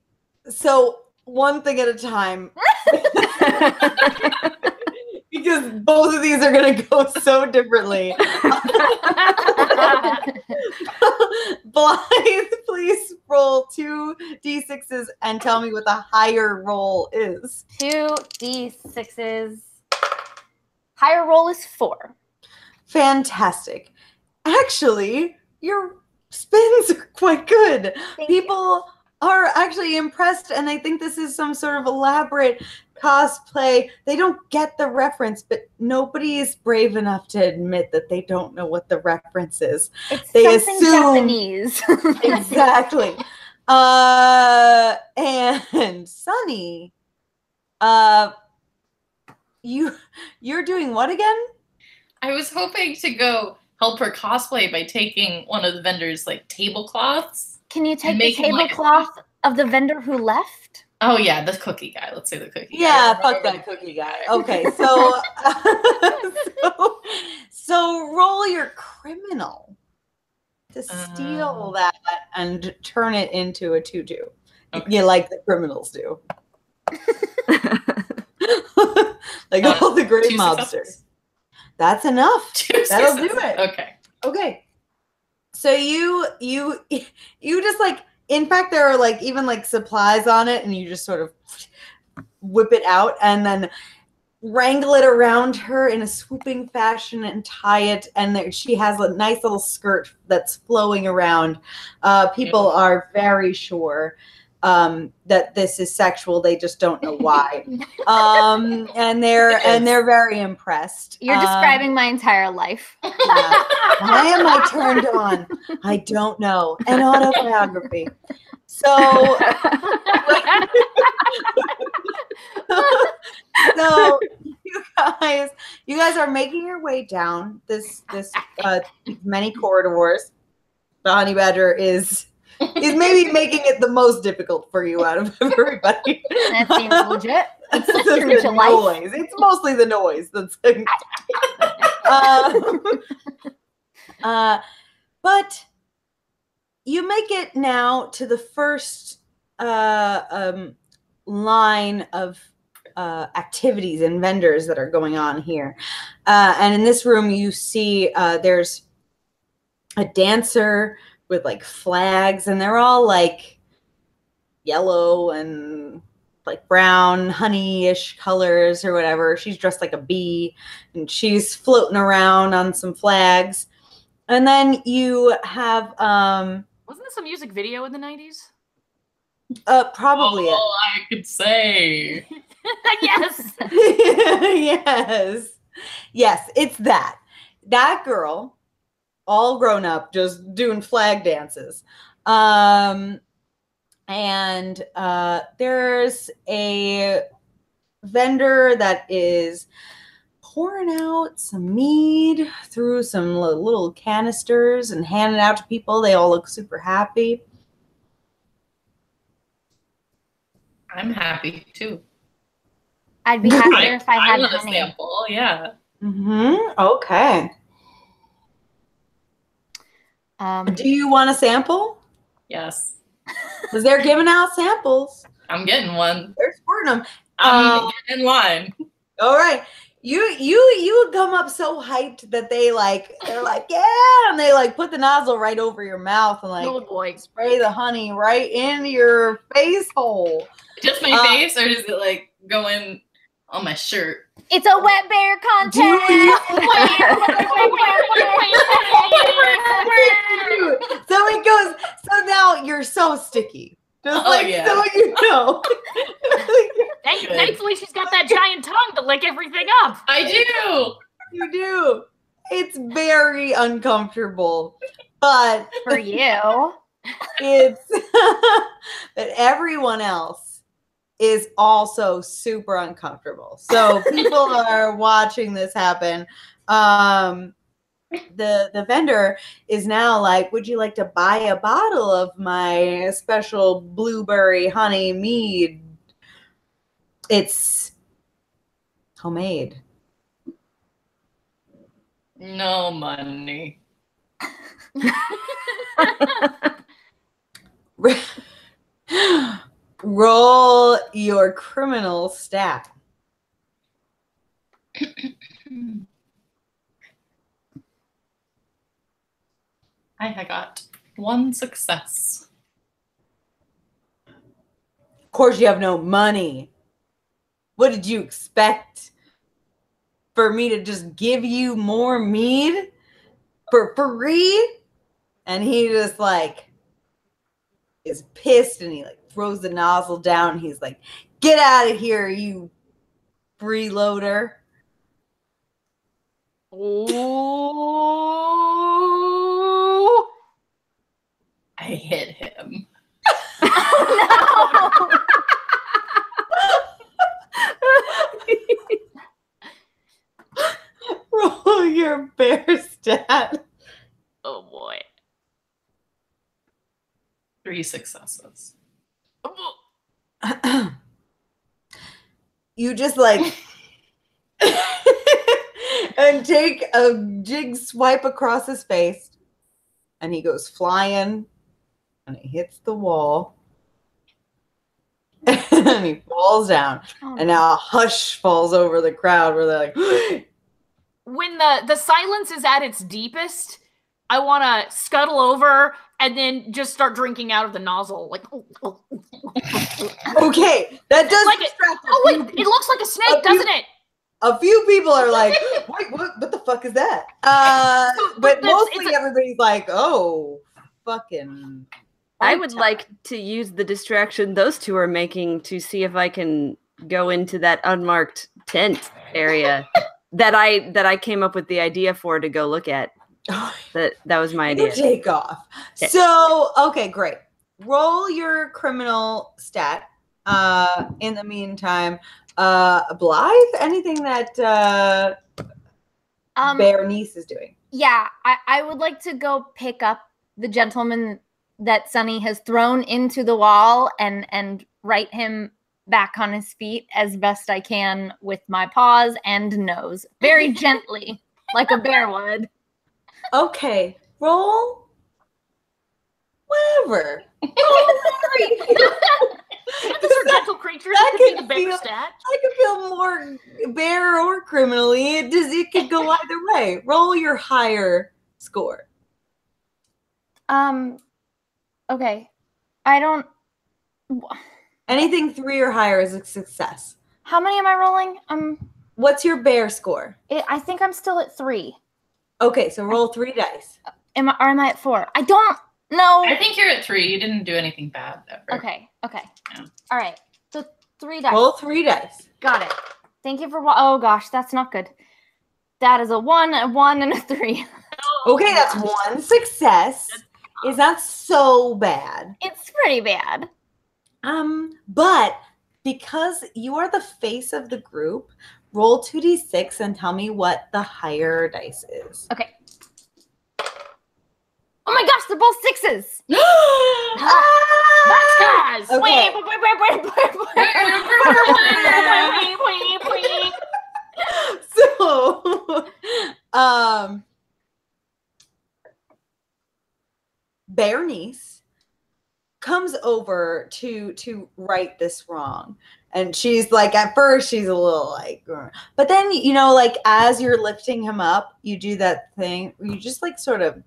so one thing at a time because both of these are going to go so differently Blythe, please roll two d6s and tell me what the higher roll is. Two d sixes. Higher roll is four. Fantastic. Actually, your spins are quite good. Thank you. People are actually impressed and they think this is some sort of elaborate cosplay. They don't get the reference, but nobody is brave enough to admit that they don't know what the reference is. It's They assume- Japanese. exactly. Uh, and Sunny, uh, you you're doing what again? I was hoping to go help her cosplay by taking one of the vendors' like tablecloths. Can you take the Make him like a- tablecloth of the vendor who left? Oh yeah, the cookie guy. Let's say the cookie. Yeah, guy. fuck that cookie guy. Okay, so so, so roll your criminal. to steal Oh. that and turn it into a tutu. Okay. Yeah, like the criminals do. like Uh, all the great mobsters. successes? That's enough. Two That'll do it. Okay. Okay. So you you you just like in fact there are like even like supplies on it and you just sort of whip it out and then wrangle it around her in a swooping fashion and tie it and there, she has a nice little skirt that's flowing around. Uh, people are very sure um, that this is sexual. They just don't know why. um, and they're and they're very impressed. You're Um, describing my entire life. yeah. Why am I turned on? I don't know. An autobiography. So, so you guys, you guys are making your way down this this uh, many corridors. The honey badger is is maybe making it the most difficult for you out of everybody. That seems legit. It's It's the noise. It's mostly the noise that's. uh, uh, but you make it now to the first uh, um, line of uh, activities and vendors that are going on here. Uh, and in this room, you see uh, there's a dancer with like flags, and they're all like yellow and like brown honey-ish colors or whatever. She's dressed like a bee and she's floating around on some flags. And then you have um Wasn't this a music video in the 90s? uh probably it. Oh, I could say. yes. yes. Yes, it's that. That girl, all grown up, just doing flag dances. Um, and uh, there's a vendor that is pouring out some mead through some little canisters and handing it out to people. They all look super happy. I'm happy too. I'd be happier if I I had a sample. Yeah. Mm-hmm. Okay. Um, Do you want a sample? Yes. Because they're giving out samples. I'm getting one. They're squirting them. I'm Um, getting in line. All right. You you you come up so hyped that they like they're like yeah and they like put the nozzle right over your mouth and like oh boy. spray the honey right in your face hole. Just my uh, face, or does it like go in on my shirt? It's a wet bear Do contest. so it goes so now you're so sticky. Just Oh, like yeah. so you know. Thank- thankfully, she's got that giant tongue to lick everything up. I do. you do. It's very uncomfortable. But For you. it's but everyone else is also super uncomfortable. So people are watching this happen. Um the the vendor is now like, would you like to buy a bottle of my special blueberry honey mead? It's homemade. No money. Roll your criminal stat. I got one success. Of course, you have no money. What did you expect? For me to just give you more mead for free? And he just like is pissed and he like throws the nozzle down. He's like, Get out of here, you freeloader. Oh. I hit him. Roll your bear stat. Oh boy. Three successes. You just like and take a jig swipe across his face and he goes flying and it hits the wall. And he falls down Oh, and now a hush falls over the crowd where they're like when the the silence is at its deepest, I want to scuttle over and then just start drinking out of the nozzle, like. okay that does Like it- distract a Oh few wait, it looks like a snake, A few- doesn't it? a few people are like, wait, what, what the fuck is that? Uh, But but mostly it's a- everybody's like, oh, fucking. I would time." like to use the distraction those two are making to see if I can go into that unmarked tent area that I that I came up with the idea for to go look at. That that was my idea. take off. Okay. So, okay, great. Roll your criminal stat. Uh, in the meantime, uh, Blythe, anything that uh, Um, Bernice is doing. yeah, I, I would like to go pick up the gentleman that Sunny has thrown into the wall and and right him back on his feet as best I can with my paws and nose, very gently, like a bear would. Okay, roll. Whatever. These are gentle creatures. I could be can the bear feel- stat. I could feel more bear or criminally. It does. It could go either way. Roll your higher score. Um, okay, I don't. Anything three or higher is a success. How many am I rolling? Um, What's your bear score? it, I think I'm still at three. Okay, so roll three dice. Am I? Or am I at four? I don't know. I think you're at three. You didn't do anything bad ever. Okay. Okay. Yeah. All right. So three dice. Roll three dice. Got it. Thank you for. wa- Oh gosh, that's not good. That is a one, a one, and a three. Okay, that's one success. Is not so bad. It's pretty bad. Um, but because you are the face of the group, roll 2d6 and tell me what the higher dice is. Okay. Oh my gosh, they're both sixes. That's guys. Okay. Wait, wait, wait, wait, wait, wait, wait. so um Bernice comes over to to right this wrong and she's like at first she's a little like "Grr." but then you know like as you're lifting him up you do that thing you just like sort of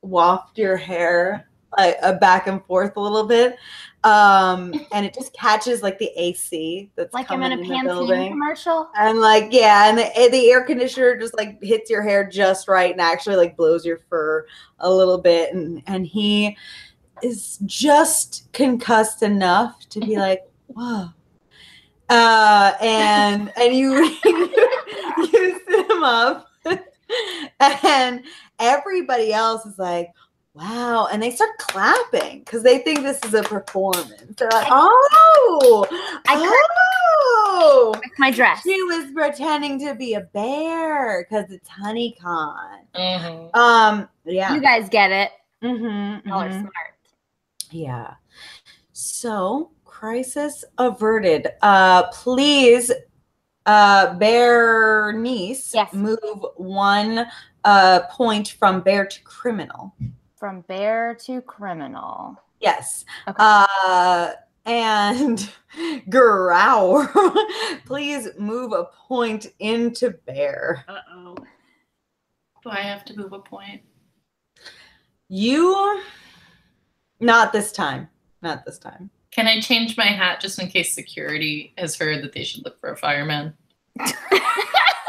waft your hair like uh, back and forth a little bit um and it just catches like the ac that's Like I'm in a Pantene commercial. and like yeah and the, eh, the air conditioner just like hits your hair just right and actually like blows your fur a little bit and and he is just concussed enough to be like whoa uh and and you you sit him up and everybody else is like wow and they start clapping because they think this is a performance they're like oh I oh my dress. she was pretending to be a bear because it's honeycon. Mhm. Um, yeah. You guys get it. Mm-hmm, Y'all are smart. Yeah. So, crisis averted. Uh, please, uh, bear niece, Yes. move one uh point from bear to criminal. From bear to criminal. Yes. Okay. Uh, and growl. please move a point into bear. Uh oh. Do I have to move a point? You, not this time. Not this time. Can I change my hat just in case security has heard that they should look for a fireman?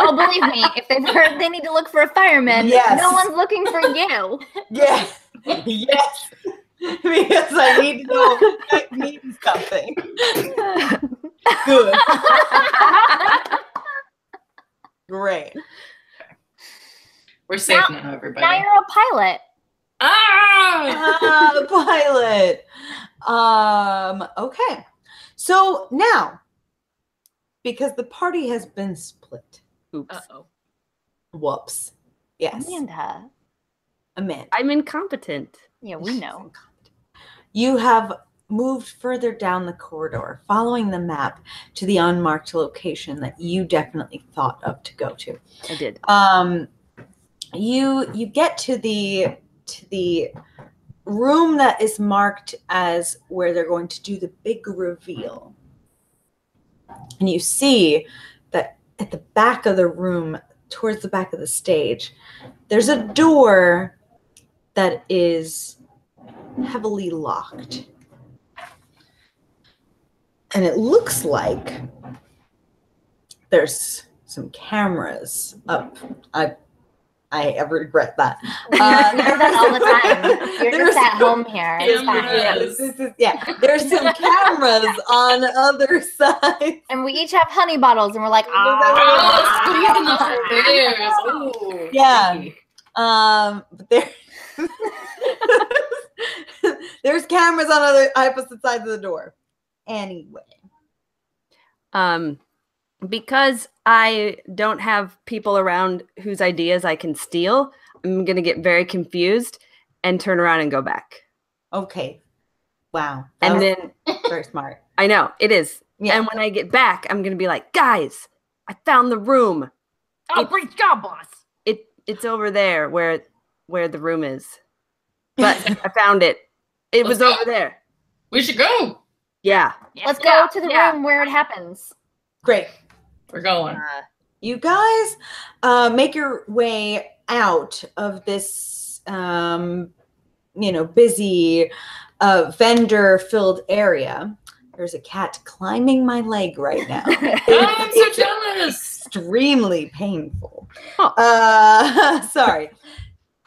Oh, believe me, if they've heard they need to look for a fireman, Yes. no one's looking for you. Yes. yes. because I need to know I need something. Good. Great. We're safe Now- now, everybody. now you're a pilot. Ah! Ah, pilot. Um, okay. So now, because the party has been split. Oops. Uh oh. Whoops. Yes. Amanda. Amanda. I'm incompetent. Yeah, we know. You have moved further down the corridor, following the map to the unmarked location that you definitely thought of to go to. I did. Um, you you get to the to the room that is marked as where they're going to do the big reveal. And you see that at the back of the room, towards the back of the stage, there's a door that is heavily locked. And it looks like there's some cameras up. I I ever regret that. Uh, you that all the time. You're just at home here. It's fine. Yeah, this is- yeah, there's some cameras on other side. And we each have honey bottles, and we're like, Oh, ah. speaking of bears. Ooh. Yeah. Um, but there, there's cameras on other opposite sides of the door. Anyway, Um, because I don't have people around whose ideas I can steal, I'm gonna get very confused and turn around and go back. okay, wow, that And then very smart. I know it is. Yeah, And when I get back, I'm gonna be like, guys, I found the room. Oh, great job, boss. It it's over there where where the room is. But I found it. It was Let's go. over there. We should go. Yeah. Let's yeah, go to the yeah. room where it happens. great. We're going. Uh, You guys uh, make your way out of this, um, you know, busy, uh, vendor-filled area. There's a cat climbing my leg right now. I'm so jealous. extremely painful. Uh, sorry.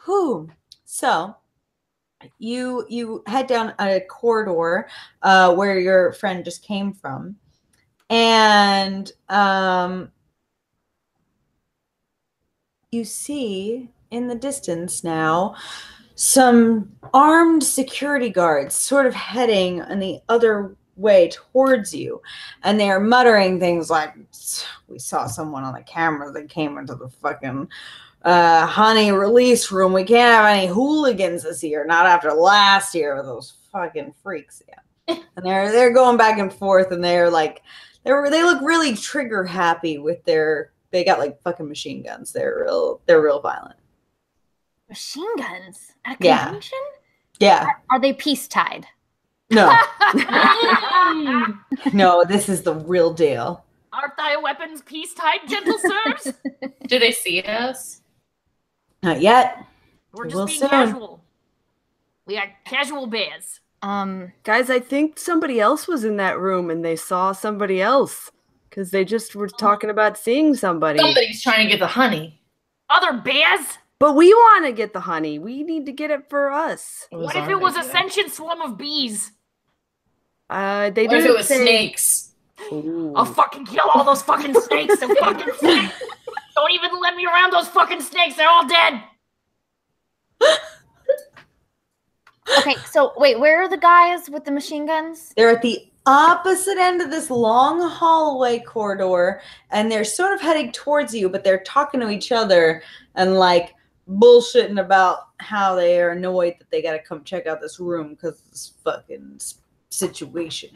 Whew. So you you head down a corridor uh, where your friend just came from, and um, you see in the distance now some armed security guards sort of heading in the other way towards you. And they are muttering things like we saw someone on the camera that came into the fucking uh honey release room. We can't have any hooligans this year not after last year with those fucking freaks. Yeah and they're they're going back and forth and they're like they're they look really trigger happy with their they got like fucking machine guns they're real they're real violent Machine guns at a Yeah. convention? yeah Are they peace tied? no no this is the real deal Art thy weapons peace tied, gentle sirs? Do they see us? not yet We're We just will being soon. casual. We are casual bears. Um, Guys, I think somebody else was in that room and they saw somebody else because they just were talking about seeing somebody. Somebody's trying to get the honey. Other bears? But we want to get the honey. We need to get it for us. What if it was a sentient swarm of bees? Uh, they What if it was say- snakes? Ooh. I'll fucking kill all those fucking snakes and fucking snakes. Don't even let me around those fucking snakes. They're all dead. okay, so wait, where are the guys with the machine guns? They're at the opposite end of this long hallway corridor and they're sort of heading towards you, but they're talking to each other and like bullshitting about how they are annoyed that they got to come check out this room because of this fucking situation.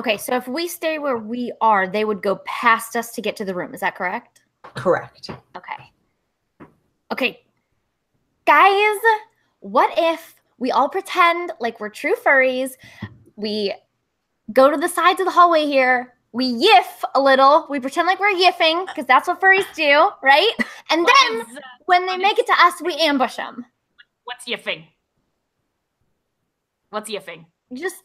Okay, so if we stay where we are, they would go past us to get to the room. Is that correct? Correct. Okay. Okay. Guys, what if we all pretend like we're true furries? We go to the sides of the hallway here. We yiff a little. We pretend like we're yiffing because that's what furries do, right? And then What is, uh, when they make it to us, we ambush them. what's yiffing? What's yiffing? Just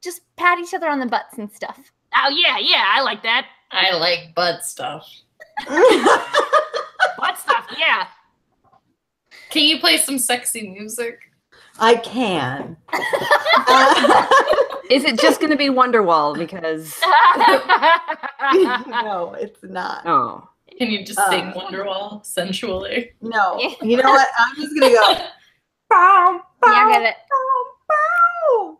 just pat each other on the butts and stuff. Oh yeah, yeah, I like that. I like butt stuff. Butt stuff, yeah. Can you play some sexy music? I can. Is it just going to be Wonderwall? Because no, it's not. oh, Can you just Uh. sing Wonderwall sensually? No. You know what? I'm just going to go. Bow, bow, Yeah, get it. bow, bow.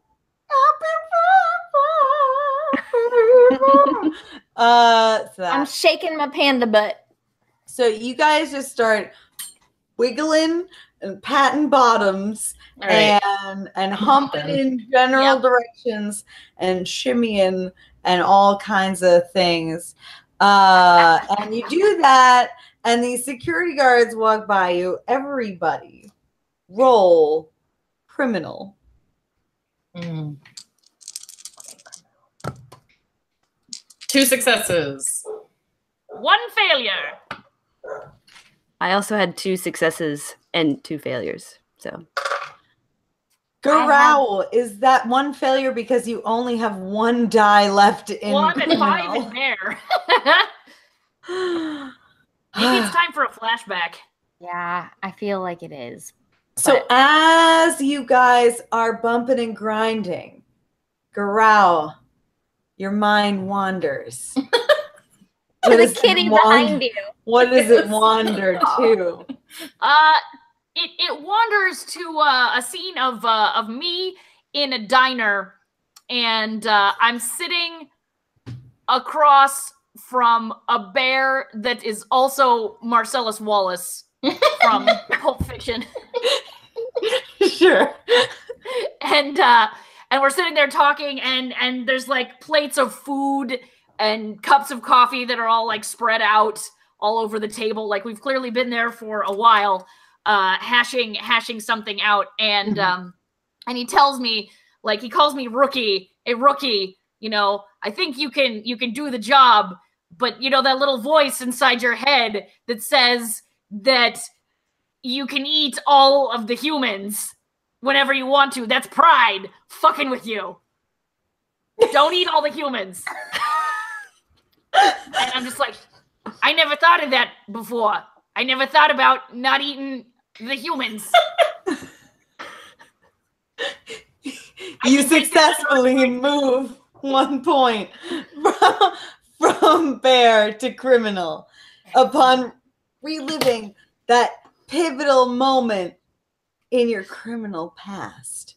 uh, so that. I'm shaking my panda butt. So you guys just start wiggling and patting bottoms All right. and and humping in general directions and shimmying and all kinds of things. Uh, and you do that, and these security guards walk by you. Everybody, roll criminal. Mm. Two successes. One failure. I also had two successes and two failures. So Garou, is that one failure because you only have one die left in One and five criminal? in there. Maybe it's time for a flashback. Yeah, I feel like it is. So But- as you guys are bumping and grinding, Garou, your mind wanders. To What the does it kitty wan- behind you. What does it wander to? Uh, it, it wanders to uh, a scene of uh, of me in a diner, and uh, I'm sitting across from a bear that is also Marcellus Wallace from Pulp Fiction, sure. and uh, and we're sitting there talking, and and there's like plates of food and cups of coffee that are all like spread out all over the table. Like we've clearly been there for a while, uh, hashing hashing something out, and Mhm. um, and he tells me like he calls me rookie, a rookie. You know, I think you can you can do the job, but you know that little voice inside your head that says that you can eat all of the humans whenever you want to. That's pride fucking with you. Don't eat all the humans. and I'm just like, I never thought of that before. I never thought about not eating the humans. You successfully move one point from, from bear to criminal upon reliving that pivotal moment in your criminal past.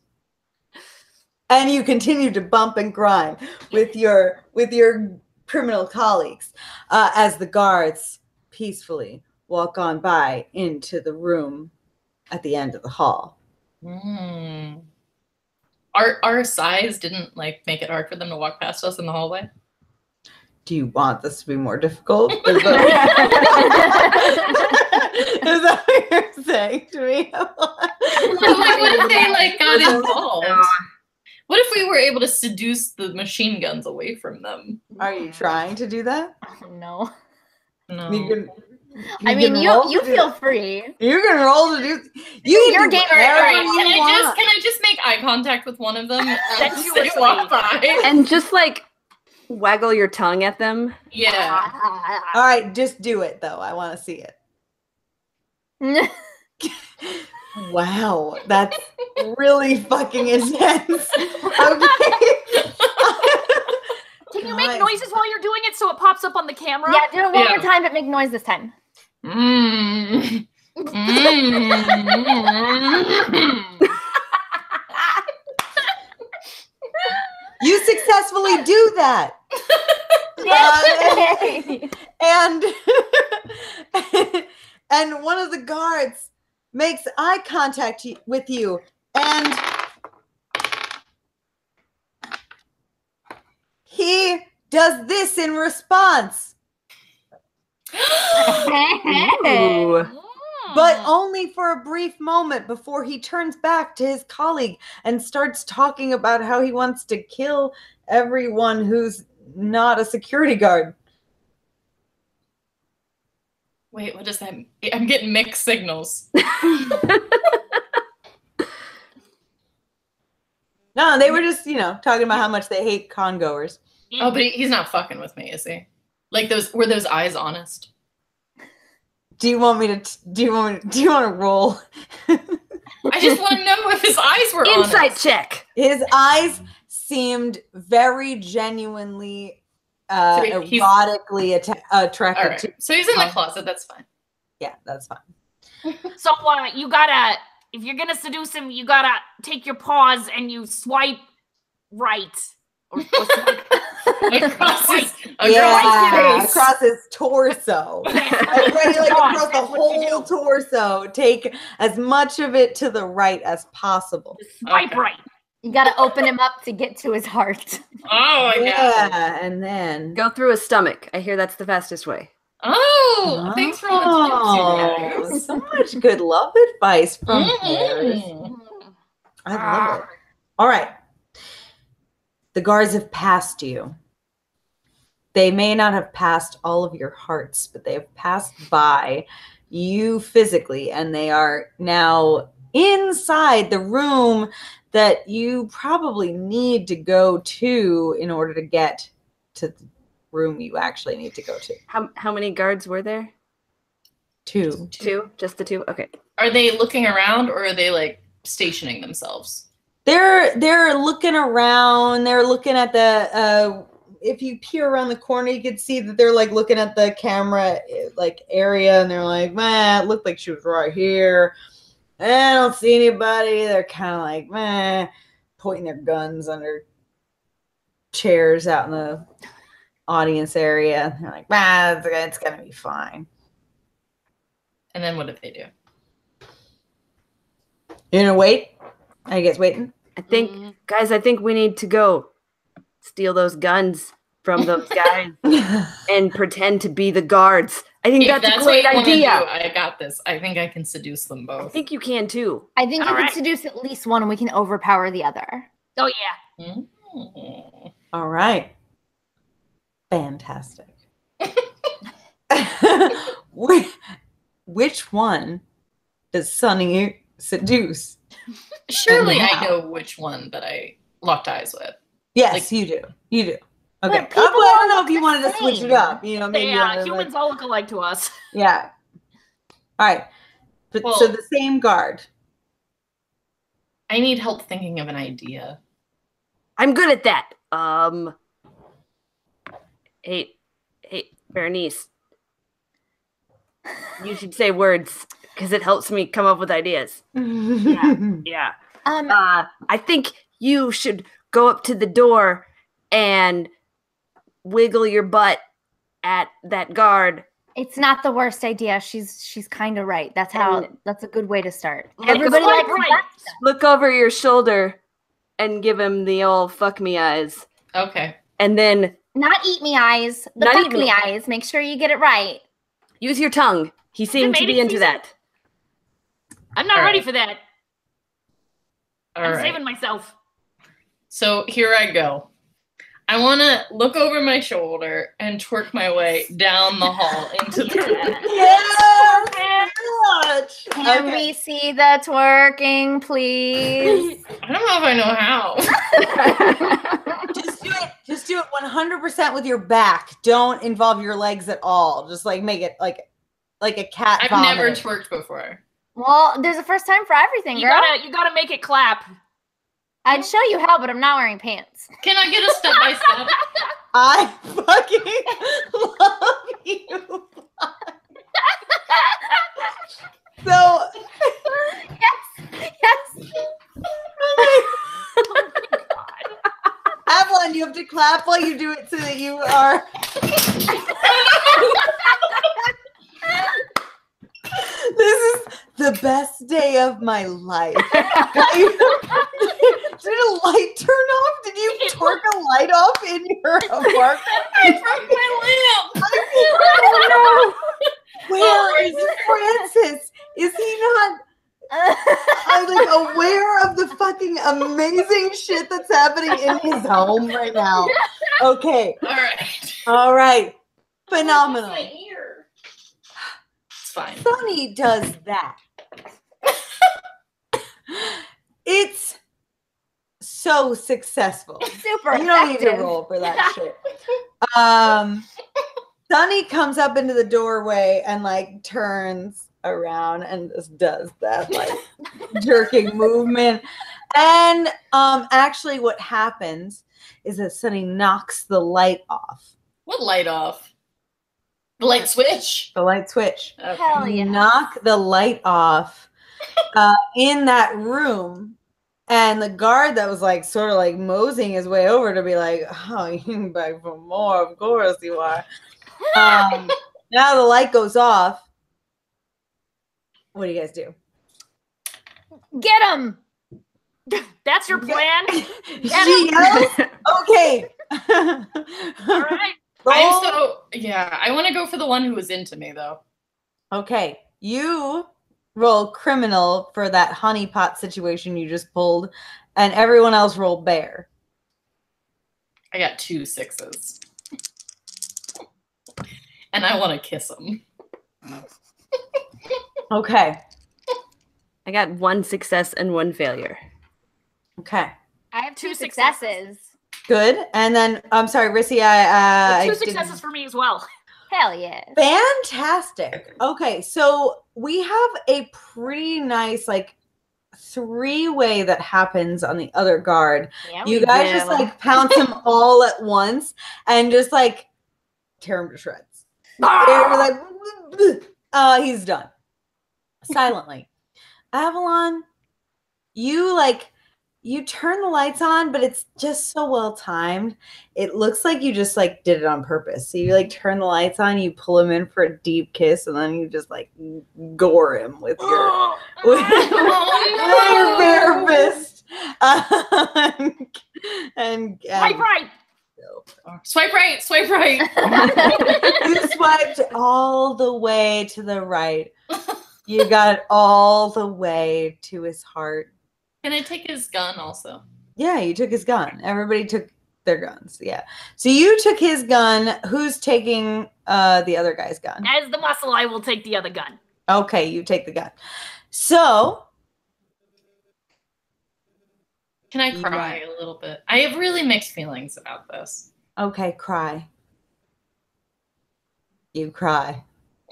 And you continue to bump and grind with your with your criminal colleagues uh, as the guards peacefully walk on by into the room at the end of the hall. Mm. Our our size didn't like make it hard for them to walk past us in the hallway. Do you want this to be more difficult? Is that, is that what you're saying to me? Like, what if they like got involved? What if we were able to seduce the machine guns away from them? Are you trying to do that? no. No. You can, I mean, you you feel that. free. You can roll to do. You Your can do game- whatever All right, you can I want. just can I just make eye contact with one of them as they walk by? and just like waggle your tongue at them. Yeah. All right, just do it though. I want to see it. Wow, that's really fucking intense. Okay. Can you make noises while you're doing it so it pops up on the camera? yeah, do it one Yeah. more time, but make noise this time. Mm. Mm. you successfully do that. Yay! and and one of the guards makes eye contact with you and he does this in response. But only for a brief moment before he turns back to his colleague and starts talking about how he wants to kill everyone who's not a security guard Wait, what does that mean? I'm getting mixed signals. no they were just you know talking about how much they hate congoers Oh, but he's not fucking with me, is he? Like those were those eyes honest? Do you want me to? Do you want? Do you want to roll? I just want to know if his eyes were Insight honest. check. His eyes seemed very genuinely, uh, So he- he's- erotically atta- attracted All right. to. So he's in the closet. That's fine. Yeah, that's fine. So uh, you gotta, if you're gonna seduce him, you gotta take your paws and you swipe right. Or, or swipe- Across his, across yeah, his across his torso. And like across the that's what whole torso. Take as much of it to the right as possible. Swipe Okay. right. You gotta open him up to get to his heart. Oh my god. Yeah, and then. Go through his stomach. I hear that's the fastest way. Oh, thanks for all the Oh, tips, you so much good love advice from Paris. Mm. I love it. All right. The guards have passed you. They may not have passed all of your hearts, but they have passed by you physically, and they are now inside the room that you probably need to go to in order to get to the room you actually need to go to. How how many guards were there? Two. Two, just the two. Okay. Are they looking around or are they like stationing themselves? They're they're looking around. They're looking at the. Uh, if you peer around the corner, you can see that they're like looking at the camera eh, like area, and they're like, "Man, it looked like she was right here." I don't see anybody. They're kind of like, "Man," pointing their guns under chairs out in the audience area. They're like, "Man, it's, it's gonna be fine." And then what do they do? You gonna wait? Are you guys waiting? I think, Mhm. guys, I think we need to go steal those guns from those guys and pretend to be the guards. I think If that's, a great idea. do, I got this. I think I can seduce them both. I think you can too. I think you All can seduce at least one and we can overpower the other. Oh yeah. Mm. All right. Fantastic. which, which one does Sunny seduce? Surely I know which one that I locked eyes with. Yes, Like- you do. You do. Okay. But Uh, people well, I don't know if you the wanted to switch it up. You know, maybe yeah, wanted to, like- humans all look alike to us. yeah. All right. But so the same guard. I need help thinking of an idea. I'm good at that. Um, hey, hey, Bernice, you should say words because it helps me come up with ideas. Yeah. Um, Uh, I think you should go up to the door and wiggle your butt at that guard. it's not the worst idea. She's she's kind of right. That's how. And- that's a good way to start. Look Everybody quite likes right. Look over your shoulder and give him the old fuck me eyes. Okay. And then Not eat me eyes. The Not fuck eat me. me eyes. Make sure you get it right. use your tongue. He seemed to be into he's- that. I'm not All ready right. for that. All I'm right. saving myself. So here I go. I want to look over my shoulder and twerk my way down the hall into the room. Yes! Much. Can Okay. we see the twerking, please? I don't know if I know how. Just do it. Just do it 100% with your back. Don't involve your legs at all. Just like make it like like a cat. I've never twerked before. well, there's a first time for everything, You girl. gotta you gotta make it clap. I'd show you how, but I'm not wearing pants. Can I get a step by step? I fucking love you. so yes, yes. Avalon, you have to clap while you do it so that you are. this is the best day of my life. Did a light turn off? Did you torque a light off in your apartment? I broke my lamp. Where is Francis? Is he not I'm like aware of the fucking amazing shit that's happening in his home right now. Okay. All right. All right. Phenomenal. Fine. Sunny does that. it's so successful. Super. You don't need to effective. roll for that shit. Um, Sunny comes up into the doorway and like turns around and just does that like jerking movement. And um, actually, what happens is that Sunny knocks the light off. What light off? The light switch. The light switch. Okay. Hell yeah. knock the light off uh, in that room. And the guard that was like sort of like moseying his way over to be like, oh, you back for more? Of course you are. Um, now the light goes off. What do you guys do? Get him. That's your plan. she yells, okay. All right. I'm Roll. so yeah. I want to go for the one who was into me though. Okay, you roll criminal for that honeypot situation you just pulled, and everyone else roll bear. I got two sixes. And I want to kiss him. Okay. I got one success and one failure. Okay. I have two Two successes. successes. Good. And then I'm sorry, Rissy, I uh two I didn't- successes for me as well. Hell yeah. Fantastic. Okay, so we have a pretty nice like three way that happens on the other guard. Yeah, you we guys just like pounce them all at once and just like tear him to shreds. Ah! They're like, uh, he's done. Silently. Avalon, you like you turn the lights on, but it's just so well timed. It looks like you just like did it on purpose. So you like turn the lights on, you pull him in for a deep kiss, and then you just like gore him with your with, with your bare fist. Um, and, Swipe and right. Swipe right, swipe right. you swiped all the way to the right. You got all the way to his heart. Can I take his gun also? Yeah, you took his gun. Everybody took their guns. Yeah. So you took his gun. Who's taking uh the other guy's gun? As the muscle, I will take the other gun. Okay, you take the gun. So Can I cry a little bit? I have really mixed feelings about this. okay, cry. You cry.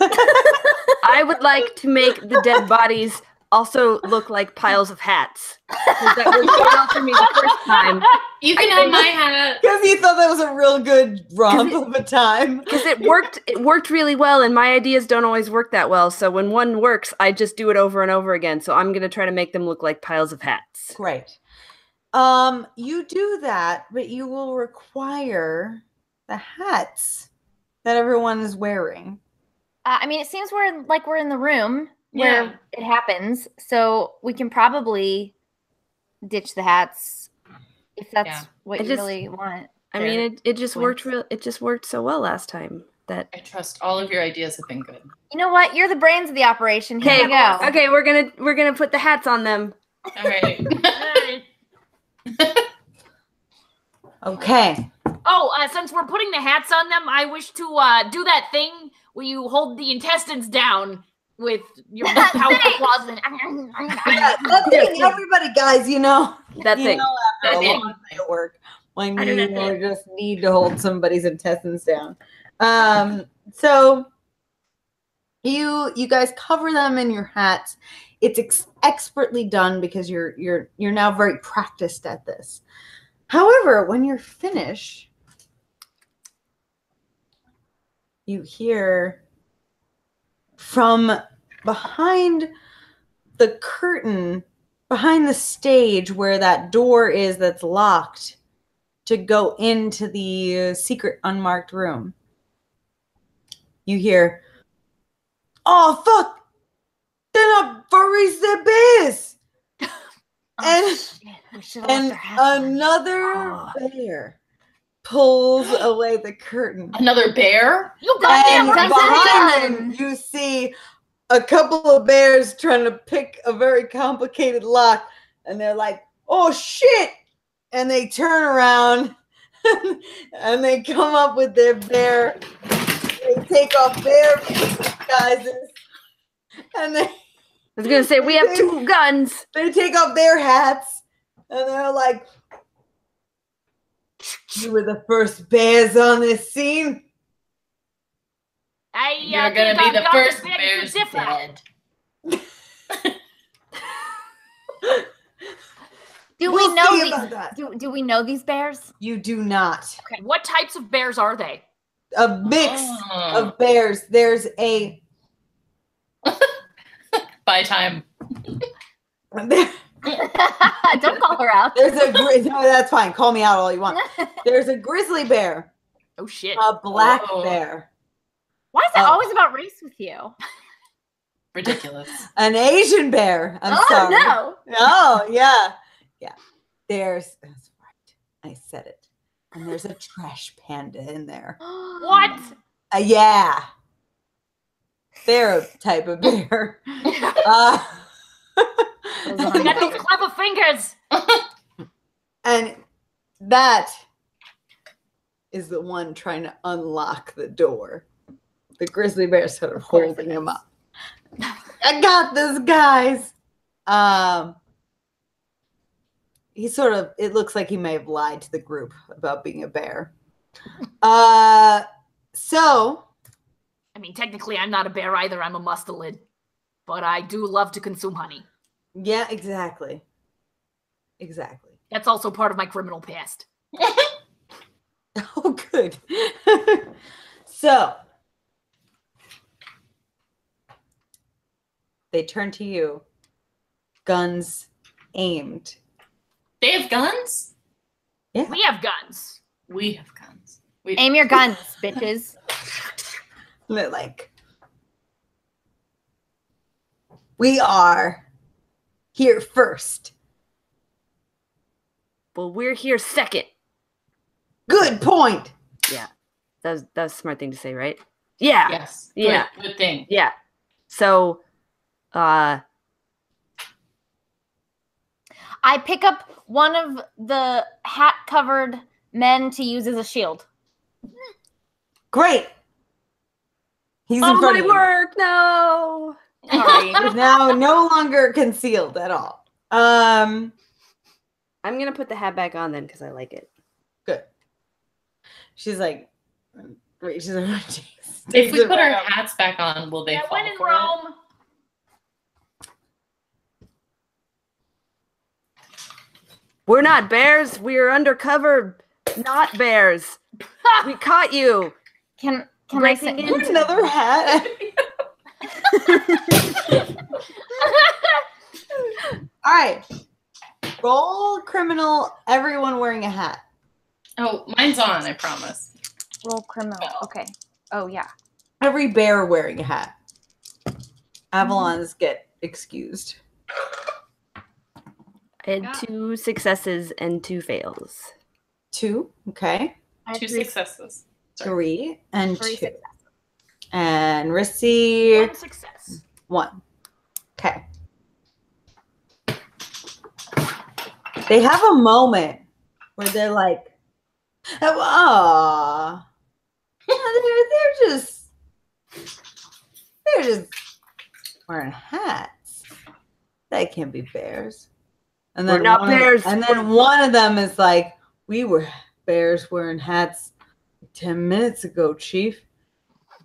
I would like to make the dead bodies also look like piles of hats. 'Cause That worked so well for me the first time. You can have my hat. Because you thought that was a real good romp of a time. Because it worked it worked really well and my ideas don't always work that well. So when one works, I just do it over and over again. So I'm gonna try to make them look like piles of hats. Great. Um, you do that, but you will require the hats that everyone is wearing. Uh, I mean, it seems we're like we're in the room where Yeah. it happens, so we can probably ditch the hats if that's Yeah. what I you just- really want. I mean it, it just worked real it just worked so well last time that I trust all of your ideas have been good. You know what? You're the brains of the operation. Here Okay, you go. okay, we're gonna we're gonna put the hats on them. All right. Alright. Okay. Oh, uh, since we're putting the hats on them, I wish to uh, do that thing where you hold the intestines down with your powerful claws. And Yeah, that thing, everybody, guys, you know, That you thing. know after a That long day of work when I you that thing. just need to hold somebody's intestines down. Um, so you you guys cover them in your hats. It's ex- expertly done because you're you're you're now very practiced at this. However, when you're finished, you hear from behind the curtain behind the stage where that door is that's locked to go into the secret unmarked room. You hear, "Oh fuck! They're not furries, they're bears!" Oh, and and our hats on. another Oh. bear pulls away the curtain. Another bear? you And goddamn right. behind done. them, you see a couple of bears trying to pick a very complicated lock, and they're like, "Oh shit!" And they turn around and they come up with their bear. They take off their disguises, and they I was gonna say we have two guns. they take off their hats, and they're like, "You were the first bears on this scene." I, uh, You're gonna be I've the got first this bears to differ. dead. Do We'll we know these? that. Do, do we know these bears? You do not. Okay, what types of bears are they? A mix Oh. of bears. There's a By time. there- Don't call her out. there's a gri- no, that's fine. Call me out all you want. There's a grizzly bear, Oh shit! a black Oh. bear, Why is it Oh. always about race with you? Ridiculous. an Asian bear. I'm oh sorry. no! Oh yeah, yeah. There's that's right. I said it. And there's a trash panda in there. what? Uh, yeah. They're a type of bear. Uh, Got those clever fingers. and that is the one trying to unlock the door. The grizzly bear sort of holding him up. I got this, guys. Um, he sort of. It looks like he may have lied to the group about being a bear. Uh, so I mean, technically, I'm not a bear either. I'm a mustelid, but I do love to consume honey. yeah, exactly, exactly. That's also part of my criminal past. Oh, good. so they turn to you, guns aimed. They have guns? Yeah. We have guns. We have guns. We Aim your guns, bitches. And they're like, we are here first. Well, we're here second. Good point. Yeah. That's that's a smart thing to say, right? Yeah. Yes. Good, Yeah. Good thing. Yeah. So, uh, I pick up one of the hat covered men to use as a shield. Great. He's in oh, front my of you. work. No. Sorry. Now no longer concealed at all. Um, I'm going to put the hat back on then because I like it. good. She's like, wait, she's like, If we put our hats back on, will they yeah, fall when in for it? Rome. We're not bears. We're undercover, not bears. we caught you. Can can Breaking I say in. Put another hat. All right. Roll criminal, everyone wearing a hat. Oh, mine's on, I promise. roll criminal? Okay. Oh yeah. Every bear wearing a hat. Avalons mhm. get excused. I had two successes and two fails. Two, okay. Two three- successes. Sorry. Three and three two. successes. And Rissy, One success. one. Okay. They have a moment where they're like, oh, they're, they're just, they're just wearing hats. They can't be bears. And We're not one of- bears. and then one of them is like, we were bears wearing hats 10 minutes ago, Chief.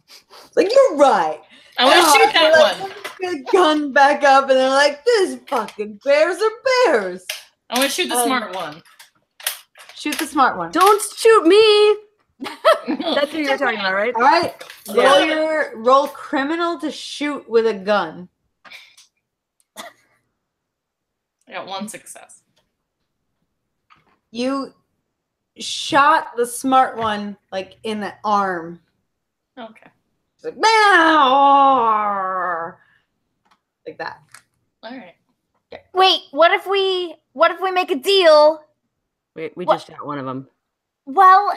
It's like, you're right. I want to Oh, shoot that they're one. The gun back up, and they're like, "This fucking bears are bears." I want to shoot the Um, smart one. Shoot the smart one. Don't shoot me. That's what you're talking about, right? All right, roll your roll criminal to shoot with a gun. I got one success. You shot the smart one like in the arm. Okay. It's like, "Meow!" like that. All right. Wait, what if we what if we make a deal? We, we What? just shot one of them. Well,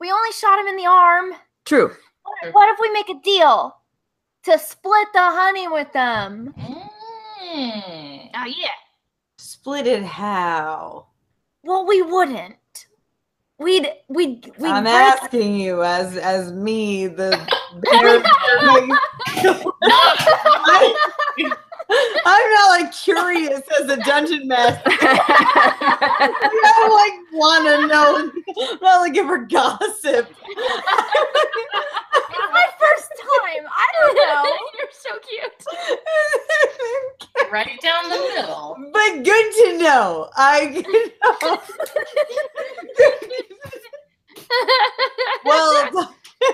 we only shot him in the arm. True. Sure. What if we make a deal to split the honey with them? Mm. Oh yeah. Split it how? Well, we wouldn't. We'd we'd we'd I'm break- asking you as as me the. I, I'm not like curious as a dungeon master. I don't like want to know. I'm not looking for gossip. It's my first time. I don't know. You're so cute. Right down the middle. but good to know. I well, go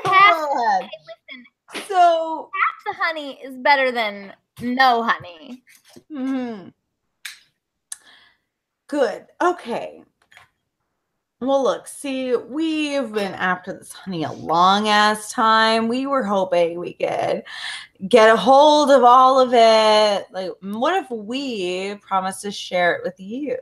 ahead. Listen, So, half the honey is better than no honey. mhm. good. Okay. Well, look, see, we've been after this honey a long ass time. We were hoping we could get a hold of all of it. Like, what if we promised to share it with you?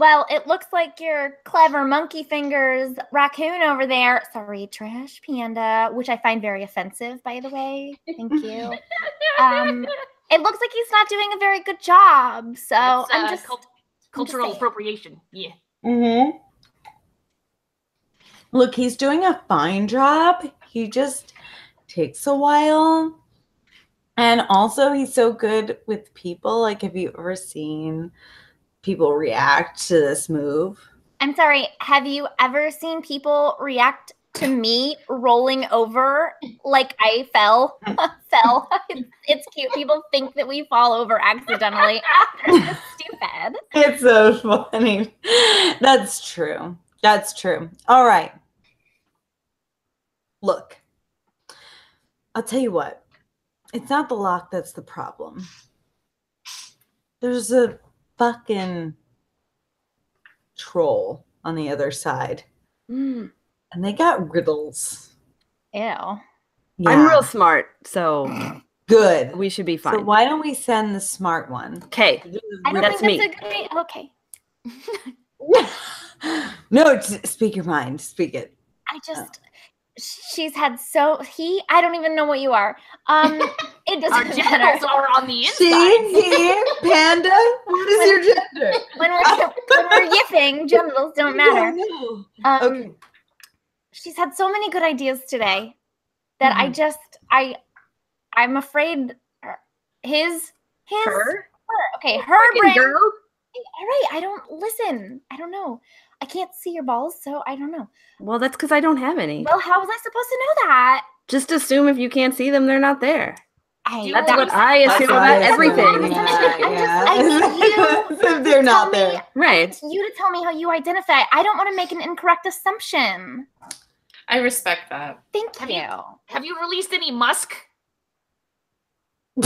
Well, it looks like your clever monkey fingers raccoon over there. Sorry, trash panda, which I find very offensive, by the way. Thank you. um, it looks like he's not doing a very good job. So That's, I'm uh, just cult- cultural saying. appropriation. Yeah. Mm-hmm. Look, he's doing a fine job. He just takes a while. And also, he's so good with people. Like, have you ever seen people react to this move? I'm sorry. Have you ever seen people react to me rolling over like I fell? Hmm. fell. It's, it's cute. People think that we fall over accidentally. Ah, it's stupid. It's so funny. That's true. That's true. All right. Look, I'll tell you what. It's not the lock that's the problem. There's a fucking troll on the other side, Mm. and they got riddles. Ew. I'm real smart, so good. we should be So fine. why don't we send the smart one? Okay. I don't That's think me. a good. Okay. no, t- speak your mind. Speak it. I just she's had so he I don't even know what you are. Um it doesn't genitals matter. are on the See, inside. he, panda. What is your gender? When we're when we're yipping, genitals don't matter. No, Um Okay. she's had so many good ideas today that I just I I'm afraid his his Her? okay her Fucking brain girl. all right I don't listen I don't know I can't see your balls so I don't know Well, that's because I don't have any. well how was I supposed to know that Just assume if you can't see them, they're not there. I That's that- what I assume what about everything. Yeah. Yeah, I need you they're not tell me- there. Right. You to tell me how you identify. I don't want to make an incorrect assumption. I respect that. Thank Have you. you- Have you released any musk?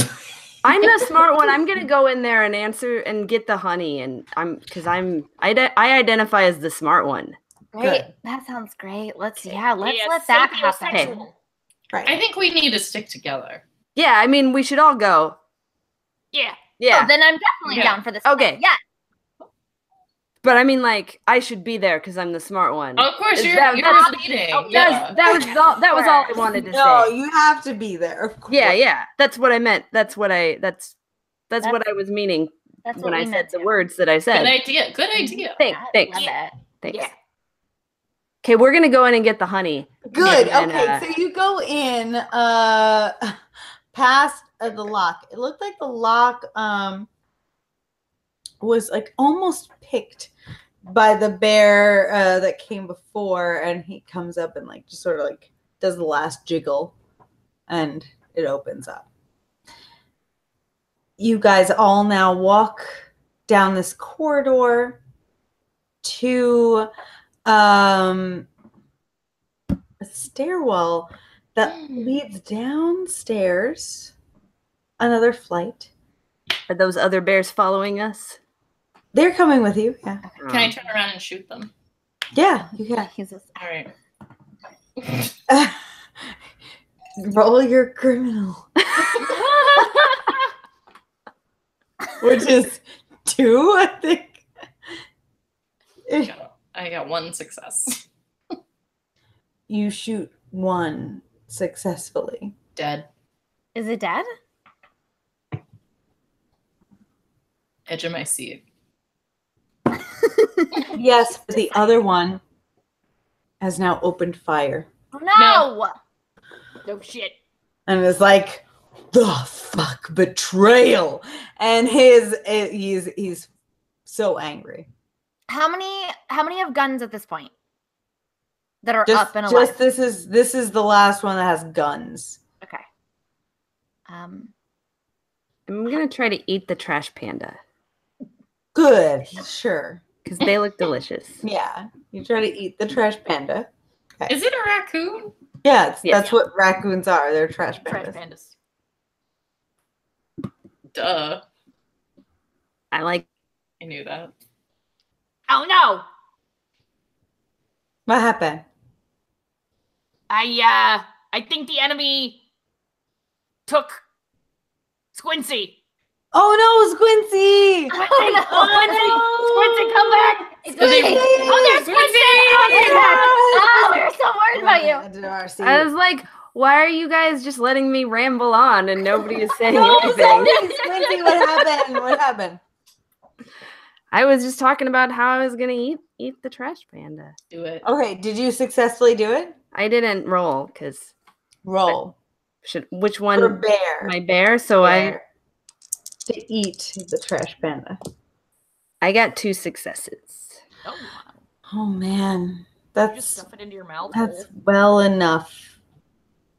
I'm the smart one. I'm gonna go in there and answer and get the honey, and I'm because I'm I, de- I identify as the smart one. Great. Good. That sounds great. Let's yeah, let's Yeah, let that happen. sapiosexual. Right. I think we need to stick together. Yeah, I mean we should all go. Yeah. Yeah, Oh, then I'm definitely Yeah. down for this. Okay. Yeah. But I mean like I should be there because I'm the smart one. Of course, you're, that- you're that's- leading. That yeah. was, that was all. That was all I wanted to No, say. No, you have to be there. Of course. Yeah, yeah. That's what I meant. That's what I. That's that's what I was meaning That's when what I said the to. words that I said. Good idea. Good idea. Thanks. I Thanks. love. Thanks. Yeah. Okay, we're gonna go in and get the honey. Good. And, okay, uh, so you go in uh past uh, the lock. It looked like the lock um was like almost picked by the bear uh, that came before, and he comes up and like just sort of like does the last jiggle, and it opens up. You guys all now walk down this corridor to um a stairwell that leads downstairs another flight Are those other bears following us? They're coming with you yeah Can I oh. turn around and shoot them? yeah you can He's just- All right. roll your criminal which is two i think I got- I got one success. you shoot one successfully Dead. Is it dead? Edge of my seat. yes but the other one has now opened fire Oh, no. No shit. and is like the fuck betrayal and his eh, he's he's so angry How many how many have guns at this point? That are just, up and alive. just this is this is the last one that has guns okay. Um I'm gonna try to eat the trash panda good sure because they look delicious. yeah you try to eat the trash panda Is it a raccoon? yeah it's, Yeah. that's what raccoons are they're trash Trash pandas pandas. Duh. I like. I knew that. Oh no. what happened I uh I think the enemy took Squincy. Oh no, oh, it's Quincy! Quincy, Oh, Quincy, come back! It's Did they- Quincy. Oh, there's Quincy! Oh, there's Oh, we're so worried about you. I was like, why are you guys just letting me ramble on and nobody is saying No, anything? Quincy, Quincy, what happened? What happened? I was just talking about how I was gonna eat eat the trash panda. Do it. Okay, did you successfully do it? I didn't roll because Roll. should which For one bear. my bear? So I Bear. To eat the trash panda. I got two successes. Oh, wow. Oh man, You just that's stuff it into your mouth. that's hole. well enough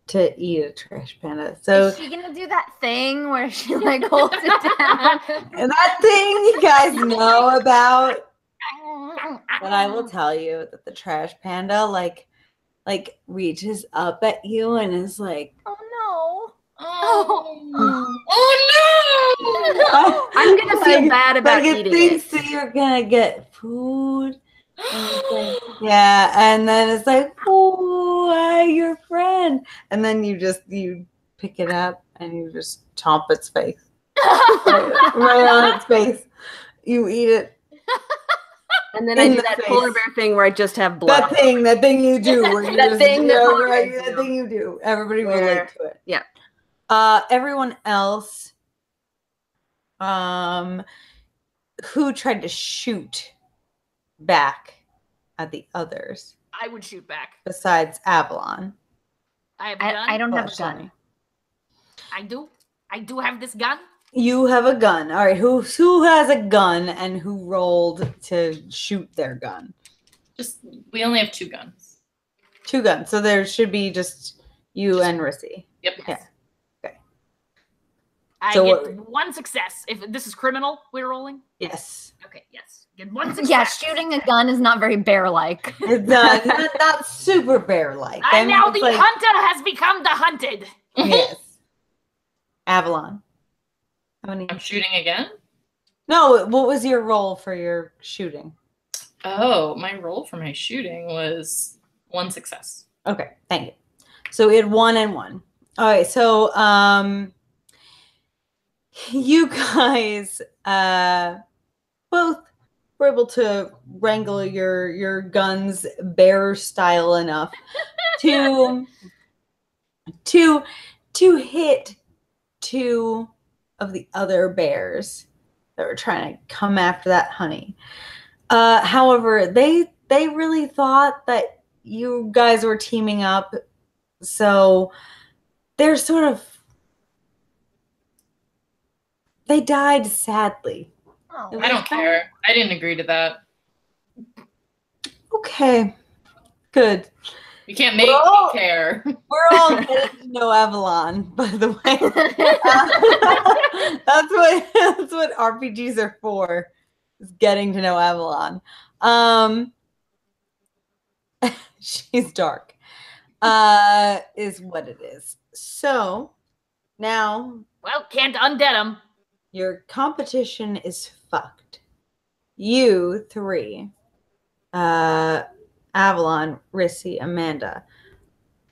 to eat a trash panda. So Is she gonna do that thing where she like holds it down? and that thing you guys know about, but I will tell you that the trash panda like like reaches up at you and is like Oh Oh, oh no. I'm gonna feel Like- bad about like it eating thinks it. that you're gonna get food. And like, yeah, and then it's like, oh, I'm your friend, and then you just you pick it up and you just chomp its face right, right on its face. You eat it. And then I do the that polar bear thing where I just have blood. That thing, that thing you do, where you That just, thing that yeah, polar right, that thing you do. Everybody Where- relate to it. yeah. Uh, everyone else, um, who tried to shoot back at the others I would shoot back. besides Avalon. I have a gun. I, I don't have a Oh, gun. sorry. I do. I do have this gun. You have a gun. All right. Who who has a gun and who rolled to shoot their gun? Just we only have two guns. Two guns. So there should be just you and Rissy. Yep. Yeah. I So get what- one success. If this is criminal, we're rolling. Yes. Okay. Yes. Get one success. Yeah, shooting a gun is not very bear-like. It's uh, not, not super bear like. And now the hunter has become the hunted. yes. Avalon. How many? I'm shooting again. No. What was your roll for your shooting? Oh, my roll for my shooting was one success. Okay, thank you. So we had one and one. All right, so um you guys uh both were able to wrangle your your guns bear style enough to to to hit two of the other bears that were trying to come after that honey. Uh however, they they really thought that you guys were teaming up so they're sort of they died sadly Oh. I don't care. I didn't agree to that. okay good You can't make Well- me care. we're all getting to know avalon by the way that's what that's what rpgs are for is getting to know avalon um she's dark uh is what it is so now Well, can't undead him. Your competition is fucked. You three, uh, Avalon, Rissy, Amanda,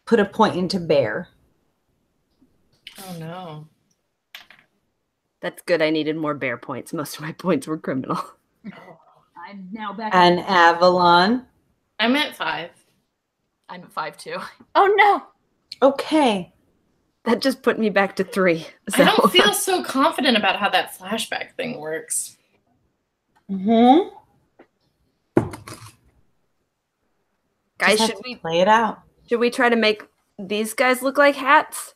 put a point into Bear. Oh no. That's good. I needed more bear points. Most of my points were criminal. I'm now back. And Avalon. I'm at five. I'm at five too. Oh no. Okay. That just put me back to three. I don't feel so confident about how that flashback thing works. Mm-hmm. guys, should we play it out? should we try to make these guys look like hats,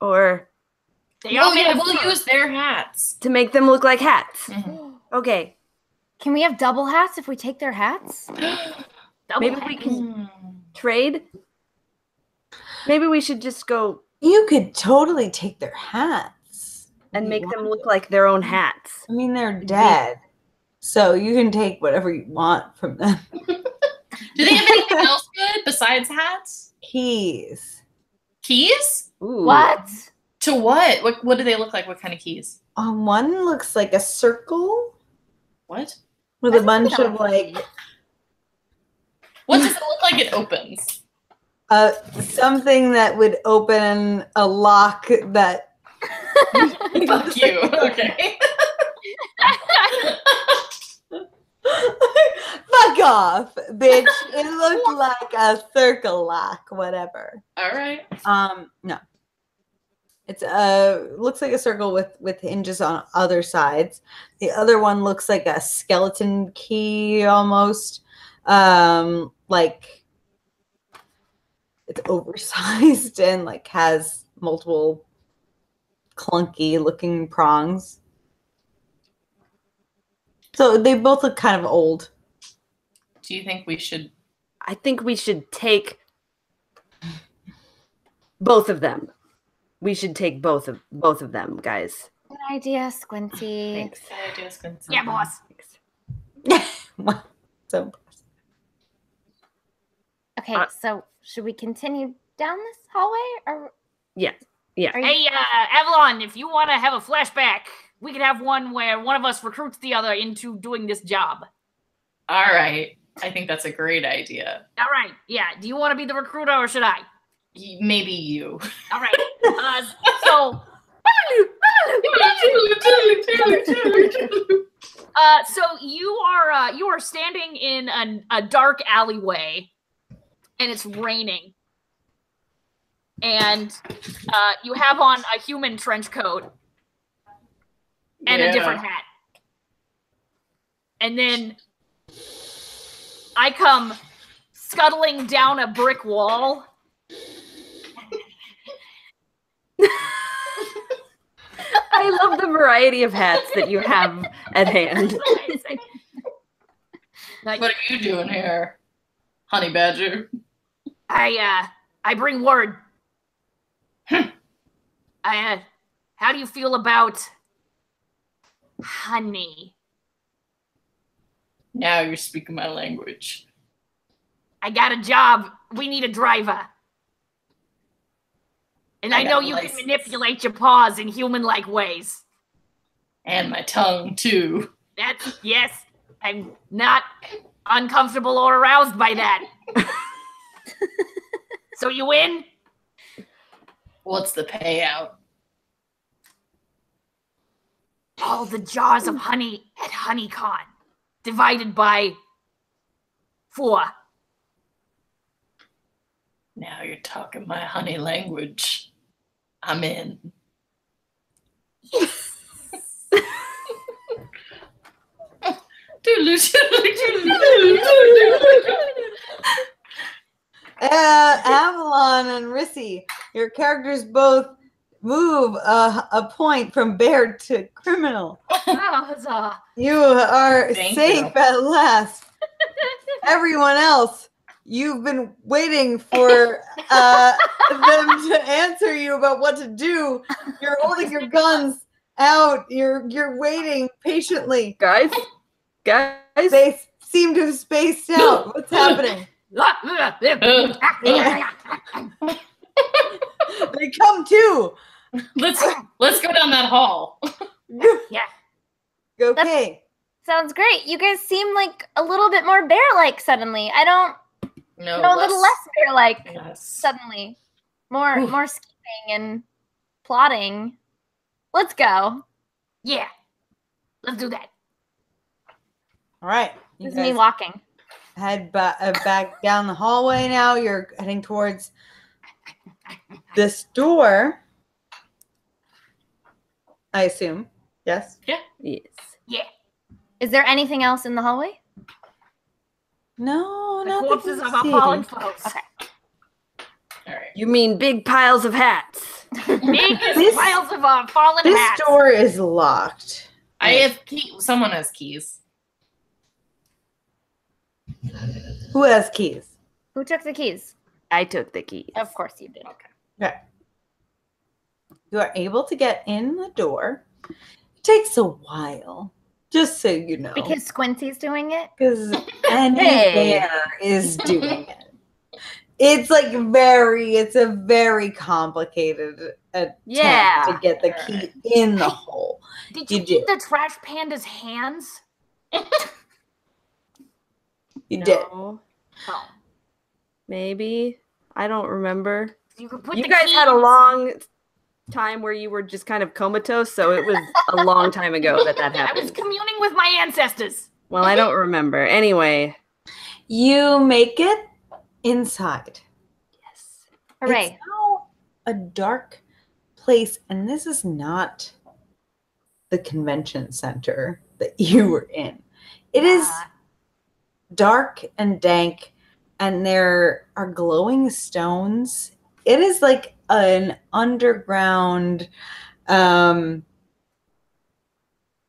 or They Oh are made yeah, we'll use their hats. to make them look like hats? Mhm. Okay, Can we have double hats if we take their hats? Maybe hat. we can trade. Maybe we should just go You could totally take their hats and make them look like their own hats. I mean, they're dead. So you can take whatever you want from them. Do they have anything else good besides hats? Keys. Keys? Ooh. What? To what? What what do they look like? What kind of keys? Um, one looks like a circle What? with a bunch of like like What does it look like it opens? Uh something that would open a lock that Fuck you. Okay. Fuck off, bitch. It looked like a circle lock, whatever. All right. Um, no. It's uh looks like a circle with with hinges on other sides. The other one looks like a skeleton key almost. Um, like it's oversized and like has multiple clunky looking prongs. So they both look kind of old. Do you think we should? I think we should take both of them. We should take both of both of them, guys. Good idea, Squinty. Thanks. Good idea, Squincy. Yeah, boss. so Okay, Uh, so should we continue down this hallway or Yeah. Yeah. are you Hey, uh, Avalon, if you want to have a flashback, we could have one where one of us recruits the other into doing this job. All right. I think that's a great idea. All right. Yeah. Do you want to be the recruiter or should i Maybe you. All right. Uh, so. Uh, so you are uh, you are standing in an, a dark alleyway, and it's raining, and uh, you have on a human trench coat and a different hat, and then I come scuttling down a brick wall. I love the variety of hats that you have at hand. What are you doing here, honey badger? I uh I bring word. I uh how do you feel about honey? Now you're speaking my language. I got a job. We need a driver. And I I, know you license. can manipulate your paws in human like ways. And my tongue, too. That's yes. I'm not uncomfortable or aroused by that. so you win? What's the payout? all the jars of honey at HoneyCon, divided by four. Now you're talking my honey language. I'm in. Uh, Avalon and Rissy, your characters both move a, a point from bear to criminal. Huzzah. You are Thank safe you. at last. Everyone else, you've been waiting for uh, them to answer you about what to do. You're holding your guns out. You're you're waiting patiently. Guys, guys, They seem to have spaced out. What's happening? They come too. let's let's go down that hall. Yeah. Okay. Sounds great. You guys seem like a little bit more bear-like suddenly. I don't No, know a little less bear-like Yes. suddenly. More more scheming and plotting. Let's go. yeah, let's do that. All right. You This is me walking. Head ba- uh, back down the hallway now. You're heading towards this door. I assume. Yes. Yeah. Yes. Yeah. Is there anything else in the hallway? No, The not that corpses you of our see. fallen foes. Okay. All right. You mean big piles of hats? Biggest This- piles of our fallen This hats. This door is locked. I have key. Someone has keys. Who has keys? Who took the keys? I took the keys. Of course you did. Okay. You are able to get in the door. It takes a while, just so you know. Because Squinty's doing it? because any Hey. bear is doing it. It's like very, it's a very complicated attempt Yeah. to get the key in the hole. Did You you, did. eat the trash panda's hands? You did. No, Oh. maybe. I don't remember. You could put You the guys had a long time where you were just kind of comatose, so it was a long time ago that that happened. I was communing with my ancestors. Well, I don't remember. Anyway, You make it inside. yes. Hooray. It's now a dark place, and this is not the convention center that you were in. It is. Dark and dank, and there are glowing stones. It is like an underground um,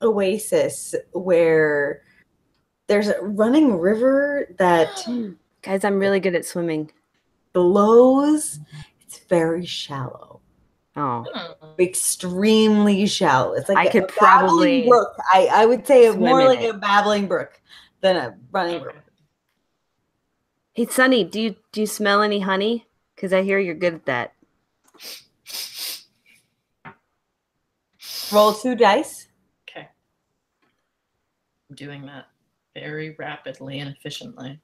oasis where there's a running river that Guys, I'm really good at swimming. Blows. It's very shallow, Oh. Hmm. extremely shallow. It's like I a- could probably brook. I, I would say swim more in like a babbling brook than a running brook. Hey, Sunny, do you do you smell any honey? Because I hear you're good at that. Roll two dice. Okay. I'm doing that very rapidly and efficiently.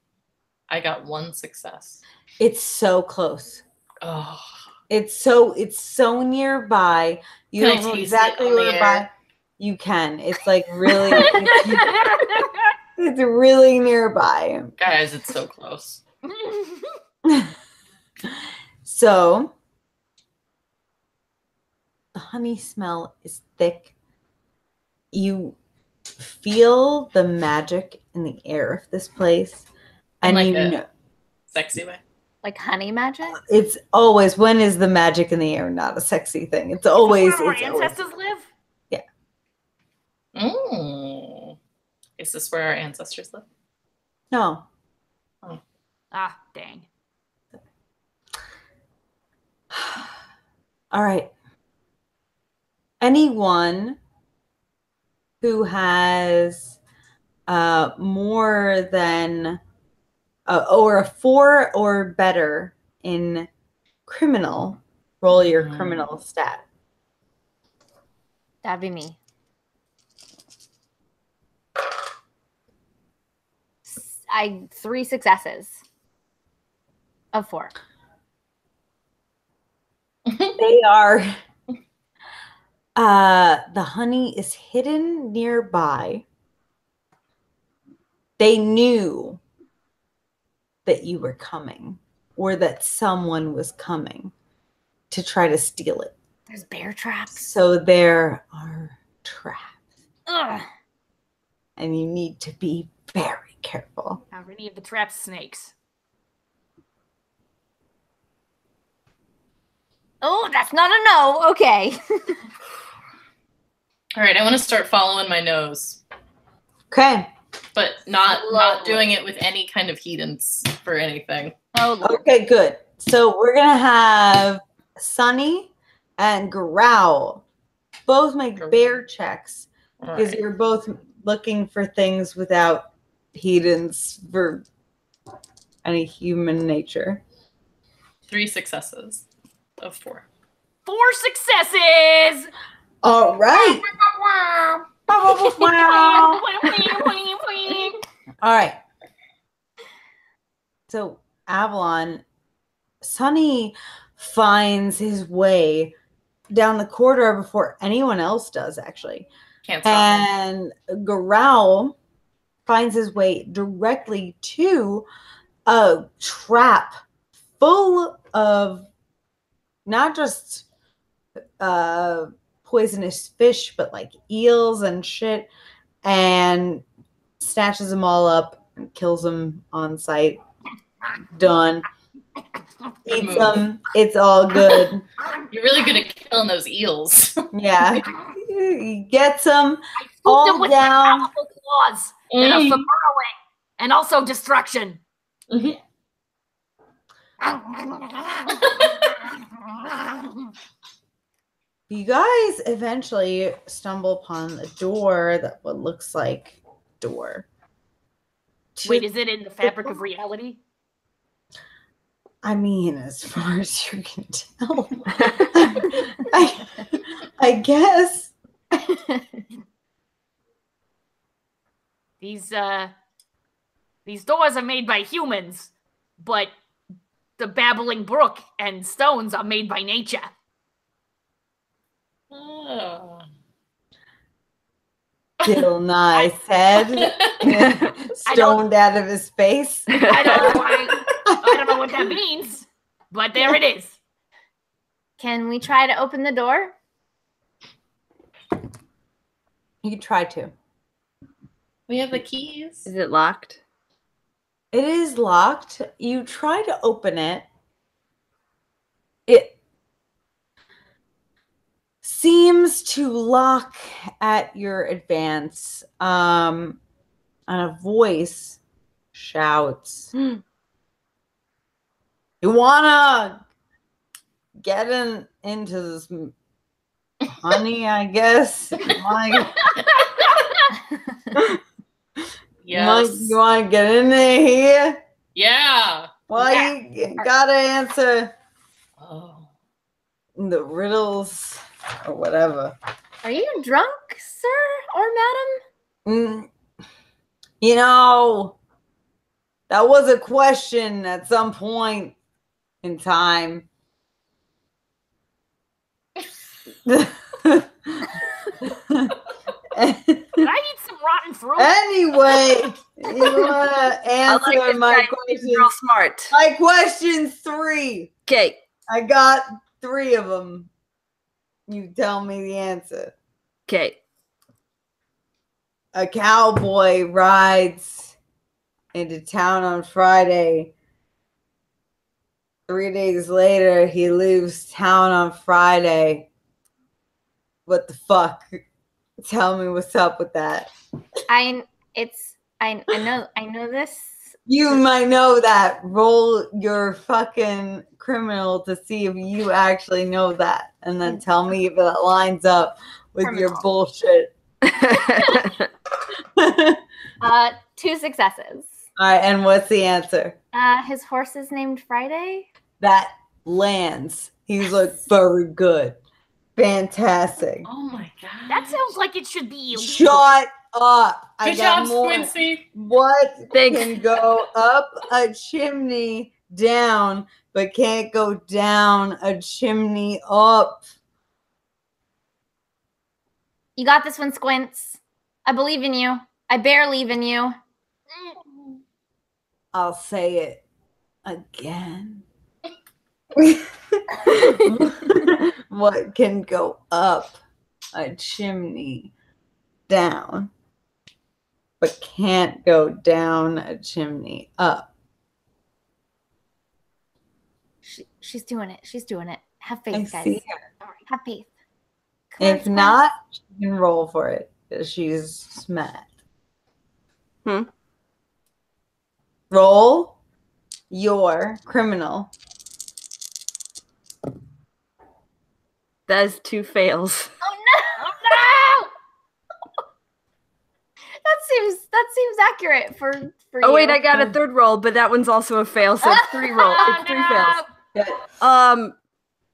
I got one success. It's so close. Oh. It's so it's so nearby. You Can don't know exactly on the where by. You can. It's like really. it's, it's really nearby. Guys, it's so close. so the honey smell is thick. You feel the magic in the air of this place. And Like you a- know Sexy way. Like honey magic? it's always when is the magic in the air not a sexy thing? It's always, Where our it's always ancestors live? Mm. Is this where our ancestors live? no. Ah, dang. All right. Anyone who has uh, more than uh, or a four or better in criminal, roll your Mhm. criminal stat. That'd be me. S- I three successes of four. They are. Uh, the honey is hidden nearby. They knew that you were coming or that someone was coming to try to steal it. There's bear traps. So there are traps, Ugh. and you need to be very careful. Are any of the traps snakes? Oh, that's not a no. Okay. All right, I want to start following my nose, Okay. but not not doing it with any kind of heatance for anything. oh, Lord. Okay, good. So we're gonna have Sunny and Growl both make bear checks because right. you're both looking for things without heathens for any human nature. Three successes of four. Four successes! All right. All right. So Avalon, Sunny finds his way down the corridor before anyone else does, actually. Can't stop him. And Growl finds his way directly to a trap full of not just uh, poisonous fish, but like eels and shit, and snatches them all up and kills them on sight. Done. Eats them. It's all good. You're really good at killing those eels. Yeah. He Gets them. All them down. claws that are mm. for burrowing and also destruction. Mm-hmm. You guys eventually stumble upon a door that what looks like door. Wait, is it in the fabric of reality? I mean, as far as you can tell, I, I guess. These uh these doors are made by humans, but the babbling brook and stones are made by nature. Uh, Bill Nye said, stoned out of his face. I don't know why. I don't know what that means, but there it is. Can we try to open the door? You try to. We have the keys. Is it locked? It is locked. You try to open it. It seems to lock at your advance. Um, and a voice shouts, Hmm. "You wanna get in into this, m- honey? I guess. You wanna, you wanna- Yes. you wanna get in there here? Yeah. Well, Yeah. you gotta answer Oh. the riddles or whatever. Are you drunk, sir or madam? Mm, you know, that was a question at some point in time. Did I eat some rotten fruit? anyway, you wanna answer like my question? real smart. My question three. Okay. I got three of them. You tell me the answer. Okay. a cowboy rides into town on Friday. Three days later, he leaves town on Friday. What the fuck? Tell me what's up with that. I it's I I know I know this. You might know that. Roll your fucking criminal to see if you actually know that. And then tell me if that lines up with your bullshit. All Uh two successes. All right, and what's the answer? Uh his horse is named Friday. that lands. He's like very good. Fantastic. Oh my god. That sounds like it should be illegal. Shut up. I Good got job, more. Quincy. What Thanks. can go up a chimney down, but can't go down a chimney up? You got this one, Squints. I believe in you. I bear leave in you. I'll say it again. what can go up a chimney down, but can't go down a chimney up? She, she's doing it. She's doing it. Have I faith, guys. see Have faith. Come If Squints. not, she can roll for it. She's smart. Hmm. Roll your criminal. That is two fails. Oh no! Oh no! that seems that seems accurate for for Oh you. wait, I got a third roll, but that one's also a fail, so it's three roll. It's three fails. Good. Um,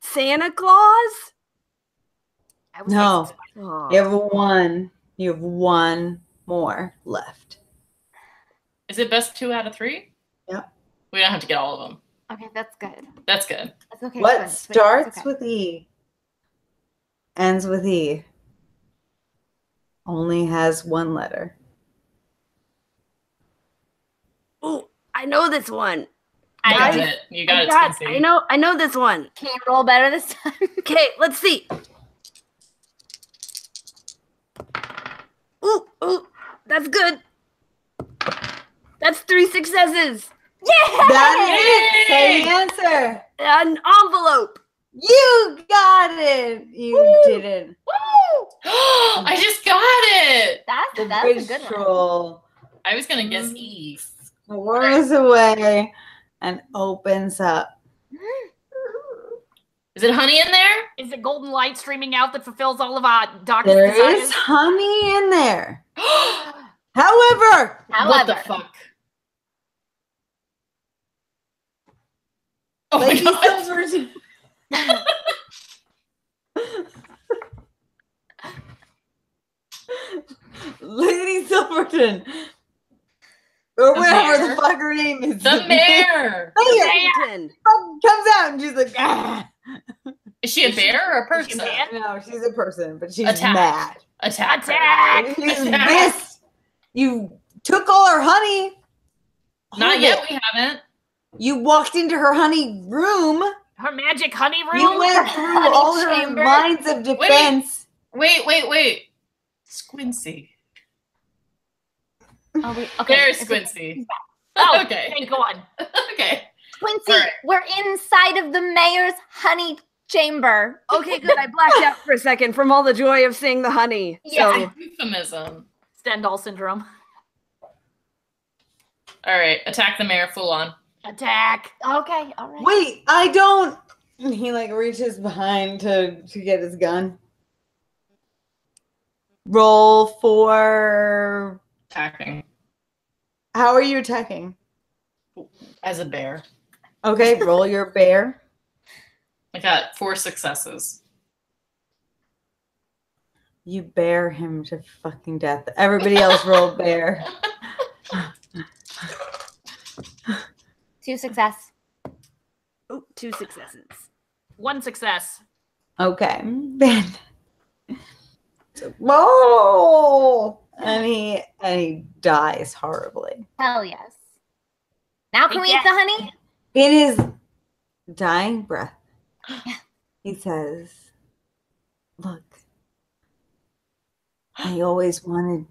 Santa Claus. I was No. like, Oh. You have one. You have one more left. Is it best two out of three? Yeah. We don't have to get all of them. Okay, that's good. That's good. That's okay. what Squints, starts okay. with E, ends with E, only has one letter. Ooh, I know this one. You I got know. it. You got I, it, got- Quincy. I know. I know this one. Can you roll better this time? Okay, let's see. Ooh, ooh, that's good. That's three successes. yeah! That is Yay! it. Same answer. An envelope. You got it. You didn't. Woo! I just got it. That's that's a good one. I was gonna guess Mm. E. whirs away and opens up. Is it honey in there? Is it golden light streaming out that fulfills all of our darkest There desires? is honey in there. what However, what the fuck? Oh my Lady god. Silverton. Lady Silverton. Or The whatever mayor. the fuck her name is. The mayor. Mayor Washington. comes out and she's like, ah. Is she a bear or a Is she a person? No, she's a person, but she's Attack. mad. Attack. her. Attack! She's Attack. pissed. You took all her honey. All Not of yet. it. We haven't. You walked into her honey room. Her magic honey room. You went through Honey all her lines of defense. Wait, wait, wait. Squincy. Are we, okay. There's is Squincy. Oh, oh, Okay. okay. Go on. okay. Quincy, All right. we're inside of the mayor's honey chamber. Okay, good. I blacked out for a second from all the joy of seeing the honey. Yeah. So Euphemism. Stendhal syndrome. All right. Attack the mayor full on. Attack. Okay, all right. Wait, I don't. And He like reaches behind to to get his gun. Roll for. Attacking How are you attacking? as a bear. Okay, roll your bear. I got four successes. You bear him to fucking death. Everybody else roll bear. Two success. Oh, two successes. One success. Okay. Ben. Whoa! And he and he dies horribly. Hell yes. Now can we eat the honey? In his dying breath, he says, Look, I always wanted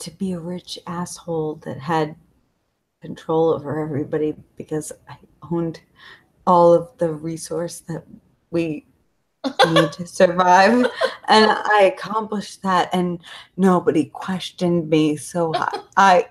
to be a rich asshole that had control over everybody because I owned all of the resource that we need to survive. And I accomplished that and nobody questioned me. So I I,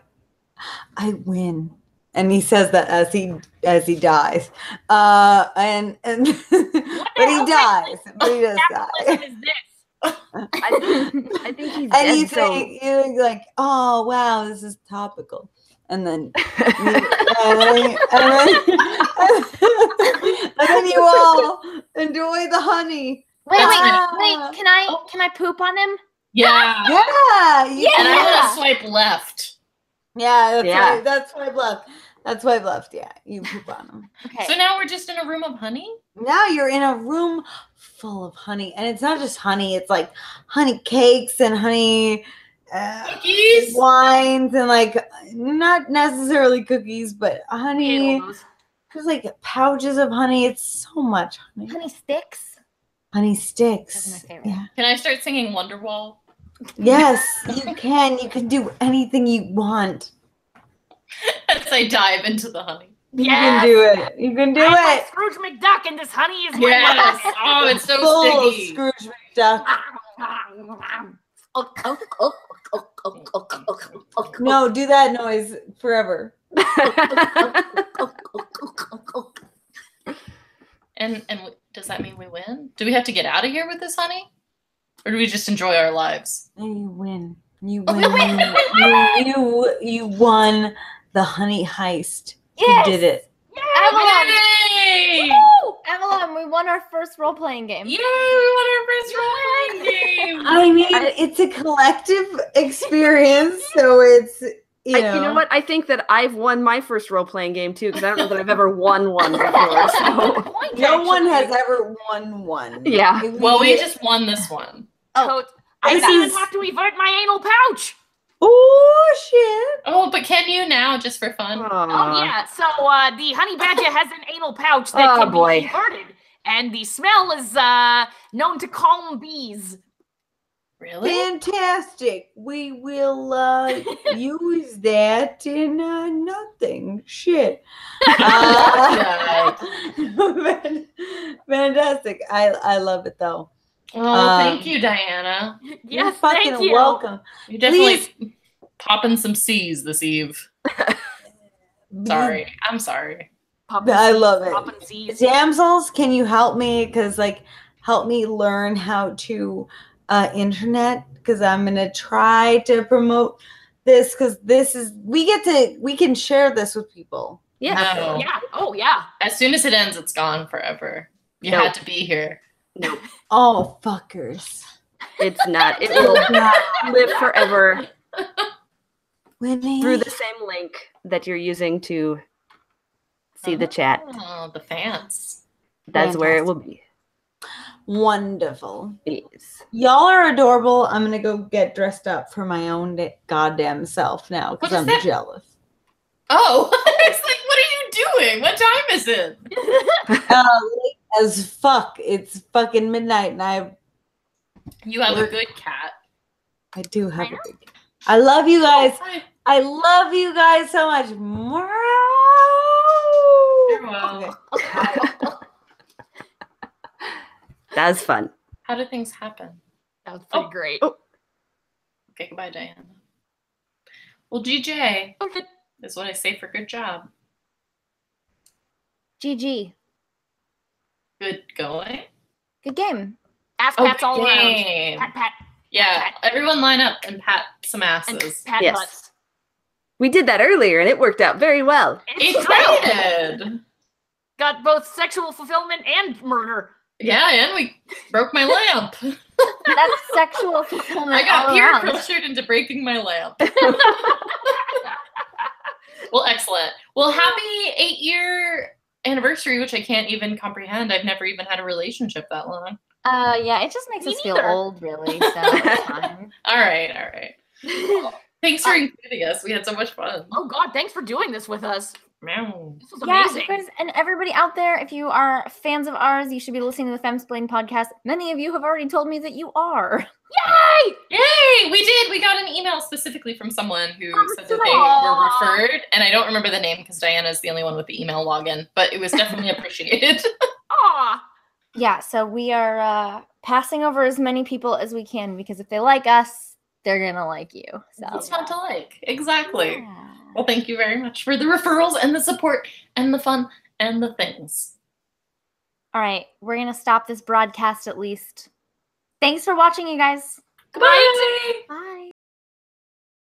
I win. And he says that as he as he dies. Uh and and but he dies. But he does die. is this? I, I think he's And dead. you so think you're like, oh wow, this is topical. And then and then, and then, and then you all enjoy the honey. Wait, wait, Ah. wait. Can I can I poop on him? Yeah. Yeah, you And I want to swipe left. Yeah, that's Yeah. right. That's swipe left. That's swipe left. Yeah, you poop on them. Okay. So now we're just in a room of honey? Now you're in a room full of honey, and it's not just honey. It's like honey cakes and honey uh, Cookies? wines and like not necessarily cookies, but honey. all. There's like pouches of honey. It's so much honey. honey sticks. Honey sticks. That's my favorite. Yeah. Can I start singing Wonderwall? Yes, you can. You can do anything you want. As I dive into the honey. You Yes. can do it. You can do I'm like it. Scrooge McDuck, and this honey is Yes. weapon. Oh, it's so Full sticky. Scrooge McDuck. No, do that noise forever. And and does that mean we win? Do we have to get out of here with this honey? Or do we just enjoy our lives? You win. You Oh, win. we win, You, you you won the honey heist. Yes. You did it. Avalon. Yay! Woo! Avalon, we won our first role playing game. Yay! We won our first role playing game. I mean, it's a collective experience, so it's you I- know. you know what? I think that I've won my first role playing game too because I don't know that I've ever won one before. So Point, No one has ever won one. Yeah. Well, we just won this one. Totes. I This didn't is- have to evert my anal pouch. Oh shit! Oh, but can you now just for fun? Oh yeah. So uh, the honey badger has an anal pouch that Oh, can boy. be inverted, and the smell is uh, known to calm bees. Really? Fantastic. We will uh, use that in uh, nothing. Shit. Uh, fantastic. I I love it though. Oh, Um, thank you, Diana. You're Yes, fucking thank you. welcome. You definitely popping some C's this eve. Sorry. I'm sorry. Poppin' I love it. poppin' seeds. Damsels, can you help me? Because like, help me learn how to uh, internet. Because I'm gonna try to promote this. Because this is we get to we can share this with people. Yeah. No. Yeah. Oh yeah. As soon as it ends, it's gone forever. You Nope. had to be here. Nope. Oh fuckers! It's not. It will not live forever Winnie. through the same link that you're using to see the chat. Oh, the fans. That's where it will be. Wonderful. It is. Y'all are adorable. I'm gonna go get dressed up for my own goddamn self now because I'm that? jealous. Oh, it's like, what are you doing? What time is it? Uh, late as fuck. It's fucking midnight, and I You have a good cat. I do have a big. I love you guys. Hi. I love you guys so much. You're. Okay. That was fun. How do things happen? That was pretty Oh. great. Oh. Okay, goodbye, Diana. Well, GJ Okay. is what I say for good job. GG. Good going. Good game. Ass Oh, pats all around. game. Pat pat Yeah, everyone line up and pat some and asses. pat Yes. butts. We did that earlier and it worked out very well. It's great. Excited. Got both sexual fulfillment and murder. Yeah, and we broke my lamp. That's sexual fulfillment. I got all peer around. pressured into breaking my lamp. well, excellent. Well, happy eight year anniversary, which I can't even comprehend. I've never even had a relationship that long. Uh, yeah, it just makes Me us feel old, really. So it's fine. All right, all right. Thanks for including us. We had so much fun. Oh God, thanks for doing this with us. Meow. This was Yeah, amazing. you guys, and everybody out there, if you are fans of ours, you should be listening to the Femsplain podcast. Many of you have already told me that you are. Yay! Yay! We did. We got an email specifically from someone who said that they were referred, and I don't remember the name because Diana is the only one with the email login, but it was definitely appreciated. Aw. Yeah, so we are uh, passing over as many people as we can because if they like us, they're gonna like you. So It's fun to like. Exactly. Yeah. Well, thank you very much for the referrals and the support and the fun and the things. All right, we're gonna stop this broadcast at least. Thanks for watching, you guys. Goodbye. Bye.